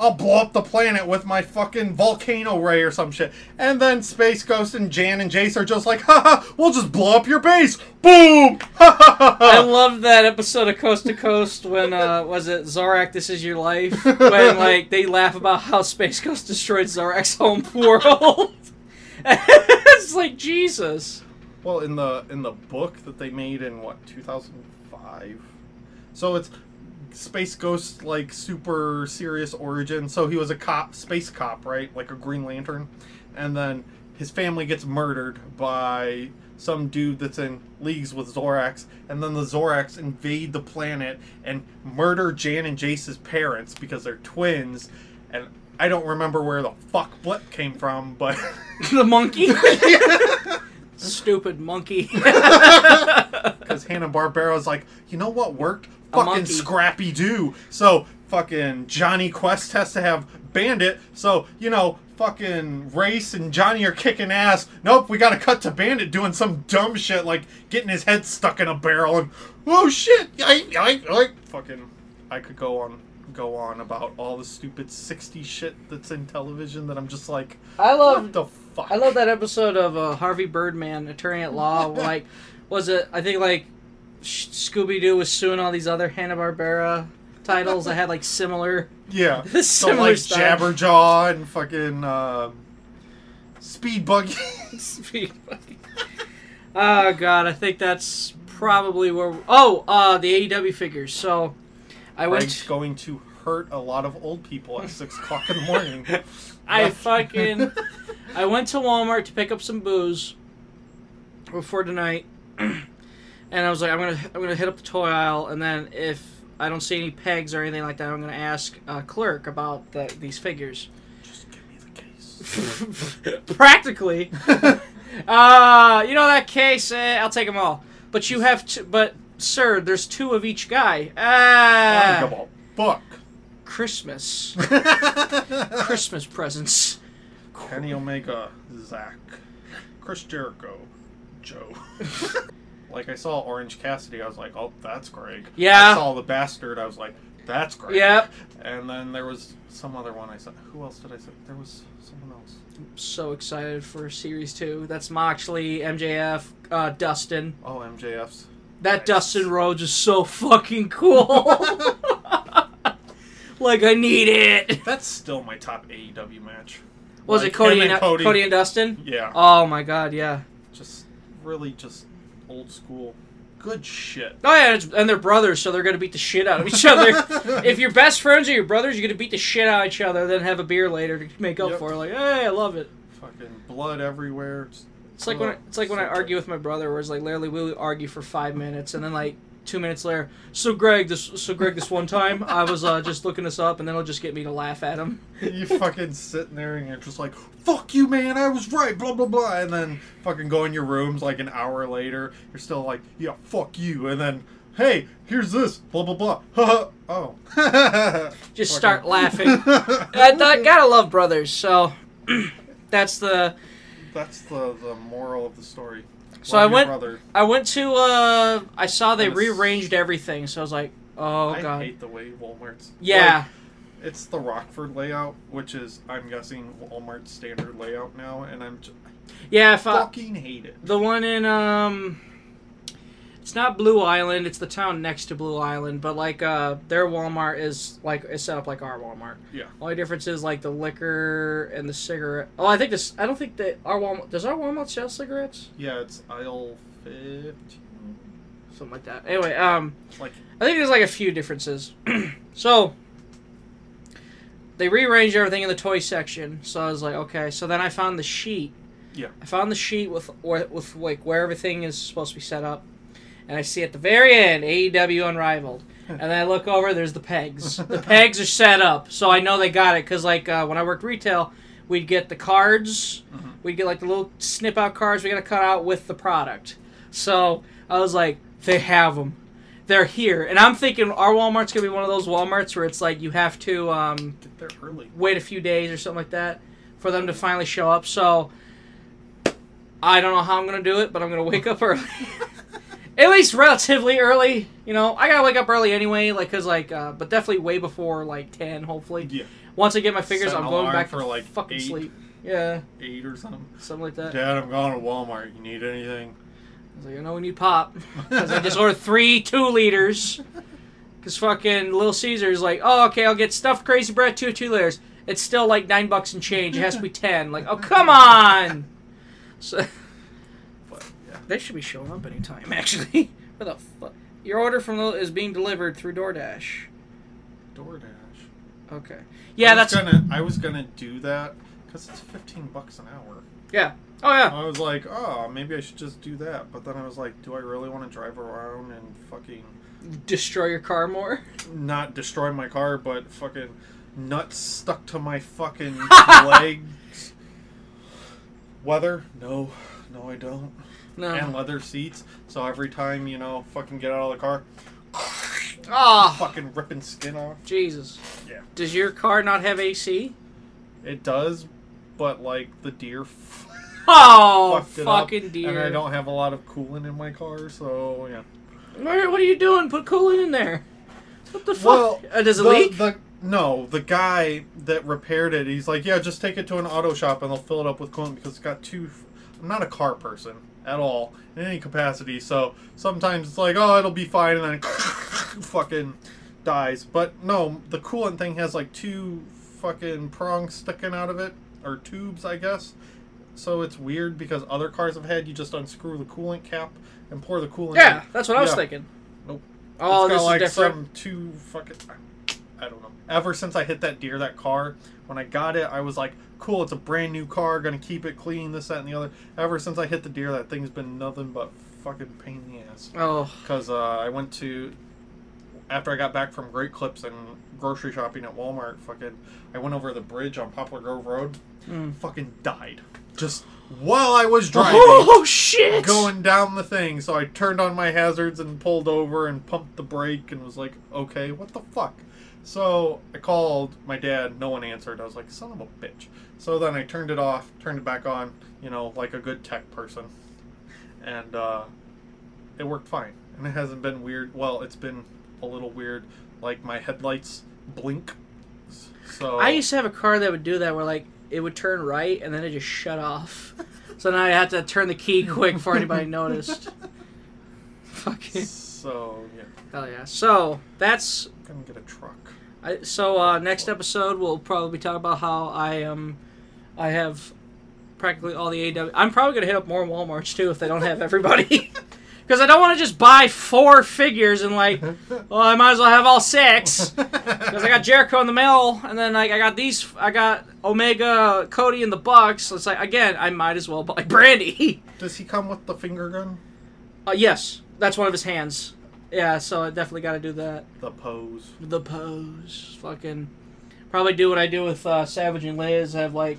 I'll blow up the planet with my fucking volcano ray or some shit. And then Space Ghost and Jan and Jace are just like, haha, we'll just blow up your base. Boom! Ha ha ha I love that episode of Coast to Coast when uh was it Zorak This Is Your Life when like they laugh about how Space Ghost destroyed Zorak's home world. it's like Jesus. Well, in the in the book that they made in what 2005, so it's Space Ghost like super serious origin. So he was a cop, space cop, right? Like a Green Lantern, and then his family gets murdered by some dude that's in leagues with Zorax, and then the Zorax invade the planet and murder Jan and Jace's parents because they're twins, and. I don't remember where the fuck Blip came from, but The monkey. Stupid monkey. Because Hanna Barbera's like, you know what worked? Fucking. Scrappy Doo. So fucking Jonny Quest has to have Bandit. So you know, fucking Race and Jonny are kicking ass. Nope, we got to cut to Bandit doing some dumb shit like getting his head stuck in a barrel and oh shit, I, I, I, fucking. I could go on, go on about all the stupid '60s shit that's in television that I'm just like, I what love the fuck? I love that episode of uh, Harvey Birdman, attorney at law. like, was it? I think like Scooby Doo was suing all these other Hanna Barbera titles that had like similar. Yeah. Similar like style. Jabberjaw and fucking uh, Speed Buggy. oh god, I think that's probably where. Oh, uh, the AEW figures. So, I went. Greg's going to hurt a lot of old people at six o'clock in the morning. I fucking I went to Walmart to pick up some booze before tonight, and I was like, I'm gonna I'm gonna hit up the toy aisle, and then if I don't see any pegs or anything like that, I'm gonna ask a clerk about the, these figures. Just give me the case. Practically, uh, you know that case. Eh, I'll take them all. But you have to. But sir, there's two of each guy. Ah, a fuck. Christmas, Christmas presents. Kenny Omega, Zach, Chris Jericho, Joe. Like I saw Orange Cassidy, I was like, oh, that's Greg. Yeah. I saw the bastard, I was like, That's great. Yep. And then there was some other one I said. Who else did I say? There was someone else. I'm so excited for series two. That's Moxley, MJF, uh, Dustin. Oh, MJF's. That Nice. Dustin Rhodes is so fucking cool. like I need it. That's still my top AEW match. Was Like it Cody him and, Cody. and Dustin? Yeah. Oh my god, yeah. just really just old school. Good shit. Oh yeah, it's, and they're brothers, so they're gonna beat the shit out of each other. if you're best friends or your brothers, you're gonna beat the shit out of each other, then have a beer later to make up Yep. for it. Like, hey, I love it. Fucking blood everywhere. It's- It's like when I, it's like when I argue with my brother, where it's like literally we'll argue for five minutes, and then like two minutes later, so Greg, this so Greg, this one time I was uh, just looking this up, and then he'll just get me to laugh at him. you fucking sitting there and you're just like, fuck you, man, I was right, blah, blah, blah. And then fucking go in your rooms like an hour later. You're still like, yeah, fuck you. And then, hey, here's this, blah, blah, blah. Oh. Just Fucking- start laughing. I, I gotta love brothers, so that's the. That's the, the moral of the story. So I went- Brother. I went to. uh I saw they rearranged everything, so I was like, oh I god. hate the way Walmart's. Yeah. like, it's the Rockford layout, which is, I'm guessing, Walmart's standard layout now, and I'm j- Yeah, if I, fucking hate it. the one in um it's not Blue Island, it's the town next to Blue Island, but like uh their Walmart is like is set up like our Walmart. Yeah. Only difference is like the liquor and the cigarette. Oh, I think this I don't think that our Walmart does our Walmart sell cigarettes? Yeah, it's aisle 15. Something like that. Anyway, um Like, I think there's like a few differences. so they rearranged everything in the toy section. So I was like, okay. So then I found the sheet. Yeah. I found the sheet with with like where everything is supposed to be set up, and I see at the very end AEW Unrivaled. And then I look over, there's the pegs. The pegs are set up, so I know they got it. Cause like uh, when I worked retail, we'd get the cards, Mhm. we'd get like the little snip out cards we gotta cut out with the product. So I was like, they have them. They're here, and I'm thinking our Walmart's gonna be one of those WalMarts where it's like you have to um, get there early. wait a few days or something like that for them to finally show up. So I don't know how I'm gonna do it, but I'm gonna wake up early. At least relatively early, you know. I gotta wake up early anyway, like, cause like, uh, but definitely way before like ten, hopefully. Yeah, Once I get my figures, I'm going back for, like, fucking eight. sleep. Yeah, eight or something. something like that. Dad, I'm going to Walmart. You need anything? I was like, I know we need pop. Because I just ordered three two liters. Because fucking Little Caesars like, oh, okay, I'll get stuffed crazy bread, two two liters. It's still like nine bucks and change. It has to be ten. Like, oh, come on! So, But yeah, they should be showing up anytime, actually. Where the fuck? Your order from the, is being delivered through DoorDash. DoorDash. Okay. Yeah, I that's. gonna. I was gonna do that because it's fifteen bucks an hour. Yeah. Oh, yeah. I was like, oh, maybe I should just do that. But then I was like, do I really want to drive around and fucking Destroy your car more. not destroy my car, but fucking nuts stuck to my fucking legs? Weather? No, no, I don't. No. And leather seats. So every time you know, fucking get out of the car, Oh, fucking ripping skin off. Jesus. Yeah. Does your car not have AC? It does, but like the deer f- Oh, fucked it up, fucking dear. and I don't have a lot of coolant in my car, so yeah. What, what are you doing? Put coolant in there. What the fuck? Well, uh, does it the, leak? The, no, the guy that repaired it, he's like, yeah, just take it to an auto shop and they'll fill it up with coolant because it's got two. I'm not a car person at all in any capacity, so sometimes it's like, oh, it'll be fine, and then fucking dies. But no, the coolant thing has like two fucking prongs sticking out of it, or tubes, I guess. So it's weird because other cars have had you just unscrew the coolant cap and pour the coolant. yeah, in. that's what I was Yeah. thinking. Nope. Oh, It's this got, is like different. some two fucking. I don't know. Ever since I hit that deer, that car, when I got it, I was like, cool, it's a brand new car, gonna keep it clean, this, that, and the other. Ever since I hit the deer, that thing's been nothing but fucking pain in the ass. Oh, Because uh, I went to. After I got back from Great Clips and grocery shopping at Walmart, fucking. I went over the bridge on Poplar Grove Road, Mm. fucking died. Just while I was driving oh shit! going down the thing. So I turned on my hazards and pulled over and pumped the brake and was like, okay, what the fuck? So I called my dad. No one answered. I was like, son of a bitch. So then I turned it off, turned it back on, you know, like a good tech person. And uh, it worked fine. And it hasn't been weird. Well, it's been a little weird like my headlights blink. So I used to have a car that would do that, where like it would turn right and then it just shut off. so now I had to turn the key quick before anybody noticed. Fucking So yeah, hell yeah! So that's I'm gonna get a truck. I, so uh, next episode we'll probably talk about how I um I have practically all the AW. I'm probably gonna hit up more WalMarts too if they don't have everybody. Because I don't want to just buy four figures and like, well, I might as well have all six. Because I got Jericho in the mail, and then like I got these, I got Omega, Cody, and the Bucks. So it's like again, I might as well buy Brandi. Does he come with the finger gun? uh, yes, that's one of his hands. Yeah, so I definitely got to do that. The pose. The pose, fucking, probably do what I do with uh, Savage and Liz. Have like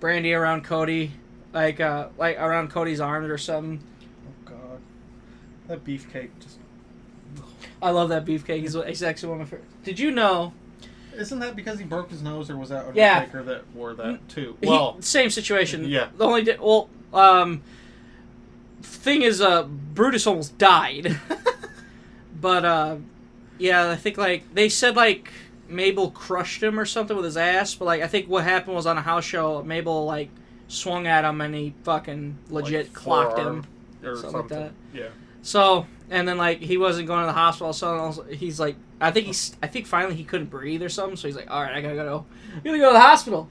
Brandi around Cody, like uh, like around Cody's arms or something. Oh god, that beefcake just. I love that beefcake. He's, actually one of my favorite. Did you know? Isn't that because he broke his nose, or was that Yeah. Undertaker that wore that too? He- Well, same situation. yeah. The only di- well, um, thing is, uh, Brutus almost died, but uh, yeah, I think like they said like Mabel crushed him or something with his ass, but like I think what happened was on a house show, Mabel like swung at him and he fucking legit like clocked him. or something something. like that. Yeah. So and then like he wasn't going to the hospital, so he's like, I think he's, I think finally he couldn't breathe or something, so he's like, all right, I gotta go, I gotta go to the hospital.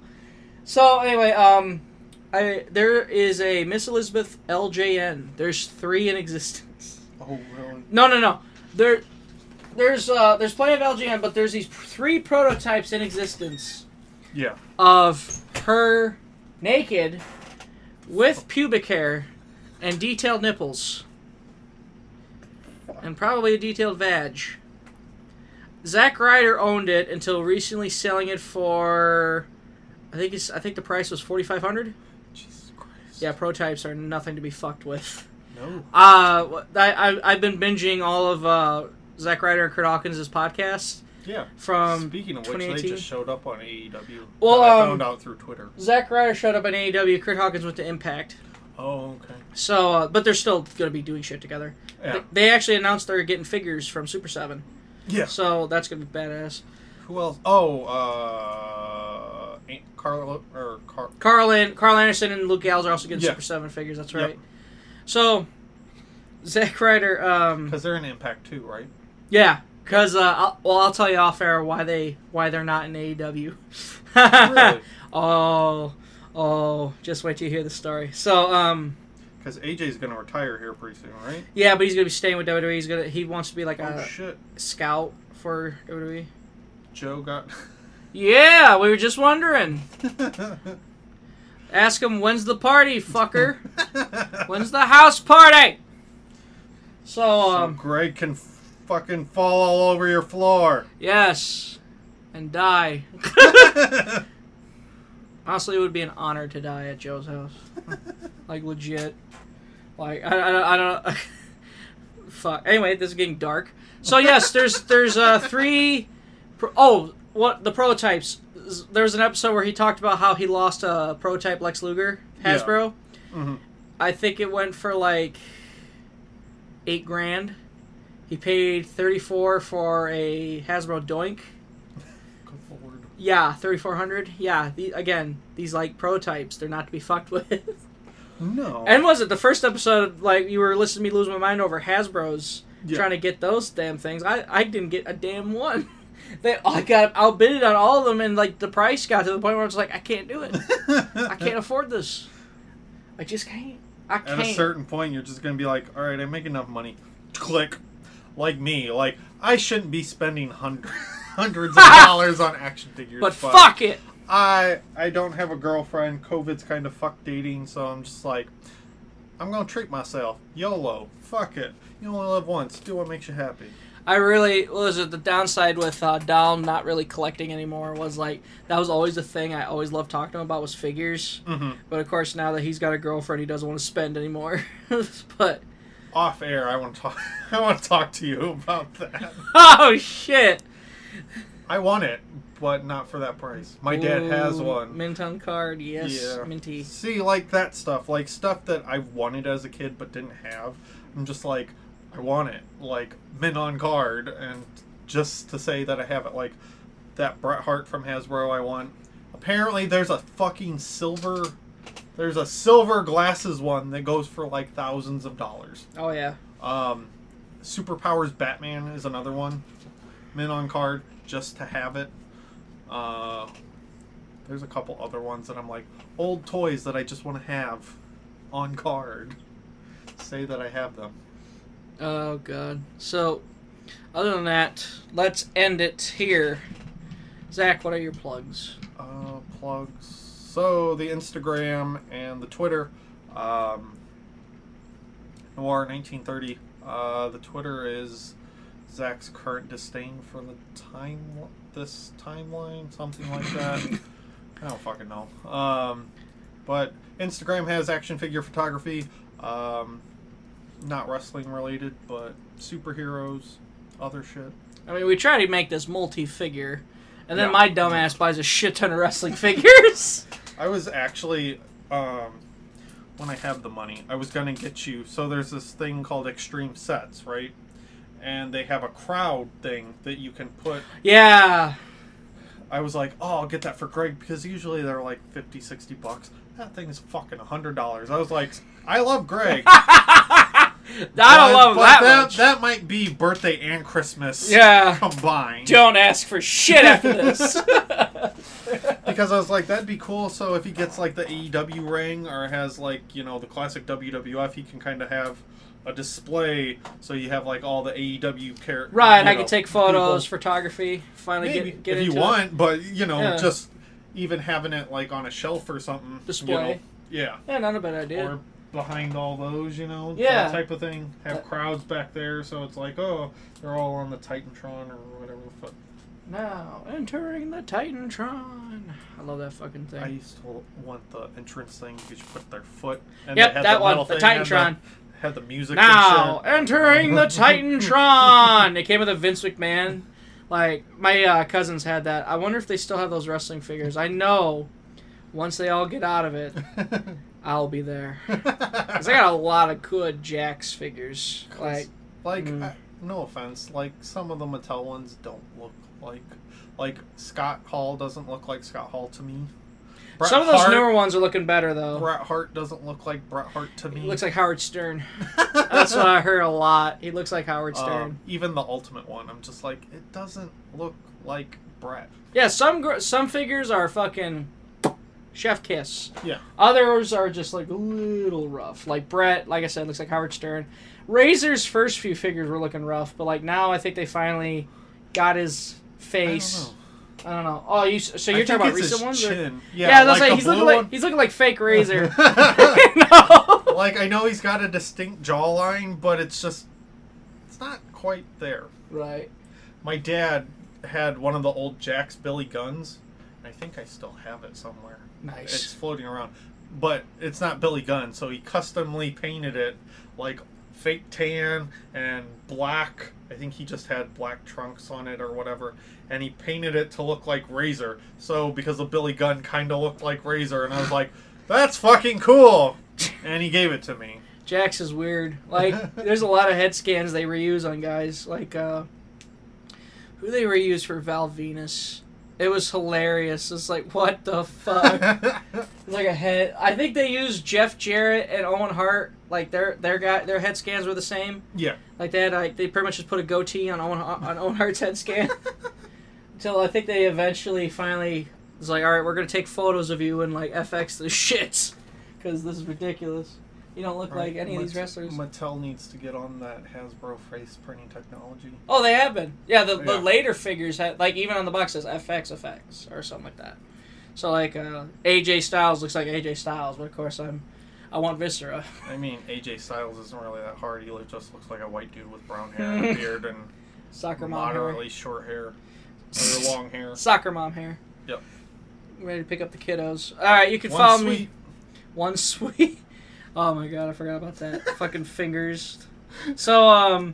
So anyway, um, I there is a Miss Elizabeth LJN. There's three in existence. Oh really? No, no, no. There, there's uh, there's plenty of LJN, but there's these three prototypes in existence Yeah. of her naked with pubic hair and detailed nipples and probably a detailed vag. Zack Ryder owned it until recently selling it for I think it's I think the price was 4500. Jesus Christ. Yeah, prototypes are nothing to be fucked with. No. Uh I, I I've been binging all of uh Zack Ryder and Kurt Hawkins' podcast Yeah. from Speaking of which, they just showed up on AEW. Well, I um, found out through Twitter. Zack Ryder showed up on AEW, Kurt Hawkins went to Impact. Oh, okay. So, uh, but they're still going to be doing shit together. Yeah. They, they actually announced they're getting figures from Super 7. Yeah. So that's going to be badass. Who else? Oh, uh, Carla or Car- Carl, An- Karl Anderson and Luke Gallows are also getting Yeah. Super 7 figures. That's Yep. So, Zack Ryder, um, because they're in Impact too, right? yeah, because uh, I'll, well, I'll tell you off air why they why they're not in AEW. Really? oh, oh, just wait till you hear the story. So, um, Because AJ's gonna retire here pretty soon, right? yeah, but he's gonna be staying with WWE. He's gonna he wants to be like oh a shit! scout for. WWE. Joe got. Yeah, we were just wondering. Ask him when's the party, fucker. when's the house party? So, so um, Greg can fucking fall all over your floor. yes, and die. Honestly, it would be an honor to die at Joe's house. like legit. Like I, I, I don't. know. Fuck. Anyway, this is getting dark. So yes, there's there's uh three. Pro- oh, what the prototypes? There was an episode where he talked about how he lost a prototype Lex Luger Yeah. Hasbro. Mhm. I think it went for like eight grand. He paid thirty four for a Hasbro Doink. Yeah, thirty four hundred. Yeah, the, again, these like prototypes, they're not to be fucked with. No. and was it the first episode? Like you were listening to me lose my mind over Hasbro's Yeah. trying to get those damn things. I I didn't get a damn one. They I got outbidded on all of them, and like the price got to the point where I was like, I can't do it. I can't afford this. I just can't. I At can't. a certain point, you're just gonna be like, all right, I make enough money. Click. Like me, like I shouldn't be spending hundreds hundreds of dollars on action figures. but fuck it. I I don't have a girlfriend. COVID's kind of fuck dating, so I'm just like, I'm gonna treat myself. YOLO. Fuck it. You only live once. Do what makes you happy. I really what was it the downside with uh, Dom not really collecting anymore was like that was always the thing I always loved talking to him about was figures. Mm-hmm. But of course now that he's got a girlfriend, he doesn't want to spend anymore. but Off air, I want to talk. I want to talk to you about that. oh shit! I want it, but not for that price. My dad has one. Mint on card, yes, Yeah. minty. See, like that stuff, like stuff that I wanted as a kid but didn't have. I'm just like, I want it, like mint on card, and just to say that I have it. Like that Bret Hart from Hasbro I want. Apparently, there's a fucking silver. There's a silver glasses one that goes for like thousands of dollars. Oh yeah. Um, Superpowers Batman is another one. Mint on card just to have it. Uh, there's a couple other ones that I'm like old toys that I just want to have on card. Say that I have them. Oh god. So, other than that, let's end it here. Zach, what are your plugs? Uh, plugs. So the Instagram and the Twitter. Um, Noir 1930. Uh, the Twitter is Zach's current disdain for the time this timeline, something like that. I don't fucking know. Um, but Instagram has action figure photography. Um, not wrestling related, but superheroes, other shit. I mean, we try to make this multi-figure, and then Yeah. my dumbass buys a shit ton of wrestling figures. I was actually, um, when I have the money, I was gonna get you. So there's this thing called Extreme Sets, right? And they have a crowd thing that you can put. yeah. I was like, oh, I'll get that for Greg because usually they're like 50, 60 bucks. That thing is fucking $100. I was like, I love Greg. I don't love that, that much. That might be birthday and Christmas Yeah. combined. Don't ask for shit after this. because I was like, that'd be cool. So if he gets like the AEW ring or has like you know the classic WWF, he can kind of have a display. So you have like all the AEW characters. right, I can take photos, photography. Finally Maybe get get if you it. want, but you know, Yeah. just even having it like on a shelf or something. you know. Display. yeah. Yeah, not a bad idea. Or behind all those, you know, Yeah. that type of thing. Have That- crowds back there, so it's like, oh, they're all on the Titantron or whatever the fuck. Now entering the Titantron. I love that fucking thing. I used to want the entrance thing because you put their foot. And Yep, they had that the one, metal the thing, had Titantron. Had the music. Now and shit. entering the Titantron. It came with a Vince McMahon. Like my uh, cousins had that. I wonder if they still have those wrestling figures. I know. Once they all get out of it, I'll be there. Cause I got a lot of good Jakks figures. Like like, Mm. I- no offense, like some of the Mattel ones don't look like, like Scott Hall doesn't look like Scott Hall to me. Bret some of those Hart, newer ones are looking better though. Bret Hart doesn't look like Bret Hart to me. He looks like Howard Stern. That's what I heard a lot. He looks like Howard Stern. Um, even the Ultimate one, I'm just like, it doesn't look like Bret. Yeah, some gr- some figures are fucking chef kiss. Yeah. Others are just like a little rough. Like Bret, like I said, looks like Howard Stern. Razor's first few figures were looking rough, but like now I think they finally got his face. I I don't know. Oh, you so you're I talking about recent ones? or- chin. Yeah, Yeah, that's like like, he's looking blue like he's looking like fake Razor. no. like I know he's got a distinct jawline, but it's just it's not quite there. Right. My dad had one of the old Jakks Billy Gunns, I think I still have it somewhere. Nice. It's floating around, but it's not Billy Gunn, so he customly painted it like fake tan and black. I think he just had black trunks on it or whatever, and he painted it to look like Razor. So because the Billy Gunn kind of looked like Razor, and I was like, "That's fucking cool," and he gave it to me. Jakks is weird. Like, there's a lot of head scans they reuse on guys. Like, uh, who they reuse for Val Venis. It was hilarious. It's like, what the fuck? Like a head. I think they used Jeff Jarrett and Owen Hart. Like their their guy their head scans were the same. yeah. Like they had like they pretty much just put a goatee on Owen on Owen Hart's head scan. Until I think they eventually finally was like, all right, we're gonna take photos of you and like FX the shits because this is ridiculous. You don't look like any of these Mat- wrestlers. Mattel needs to get on that Hasbro face printing technology. Oh, they have been. Yeah, the, the later figures had like even on the box says FX effects or something like that. So like uh, AJ Styles looks like AJ Styles, but of course I'm I want Viscera. I mean, AJ Styles isn't really that hard. He just looks like a white dude with brown hair and a beard and Soccer mom hair. moderately short hair or long hair. Soccer mom hair. Yep. Ready to pick up the kiddos. All right, you can One follow sweet. me. One sweet. Oh my god, I forgot about that. Fucking fingers. So um,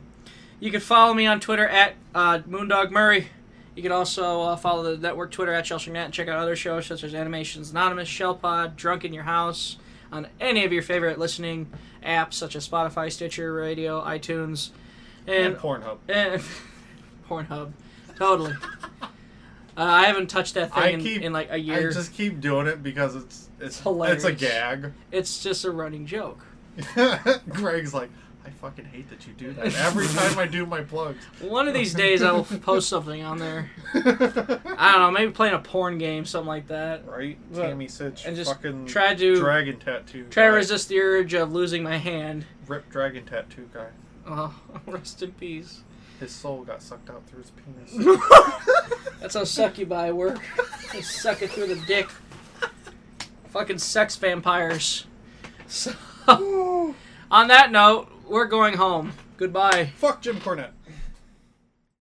you can follow me on Twitter at uh, Moondog Murray. You can also uh, follow the network Twitter at ShellStringNet and check out other shows such as Animations Anonymous, Shellpod, Drunk in Your House, on any of your favorite listening apps such as Spotify, Stitcher, Radio, iTunes, And and Pornhub. and Pornhub. Totally. Uh, I haven't touched that thing in, keep in like a year. I just keep doing it because it's it's hilarious. it's a gag. It's just a running joke. Greg's like, I fucking hate that you do that every time I do my plugs. One of these days I will post something on there. I don't know, maybe playing a porn game, something like that. right? But- Tammy Sytch and just fucking try to- dragon tattoo. Try to resist the urge of losing my hand. Rip dragon tattoo guy. Oh, rest in peace. His soul got sucked out through his penis. That's how succubi work. They suck it through the dick. Fucking sex vampires. So, on that note, we're going home. Goodbye. Fuck Jim Cornette.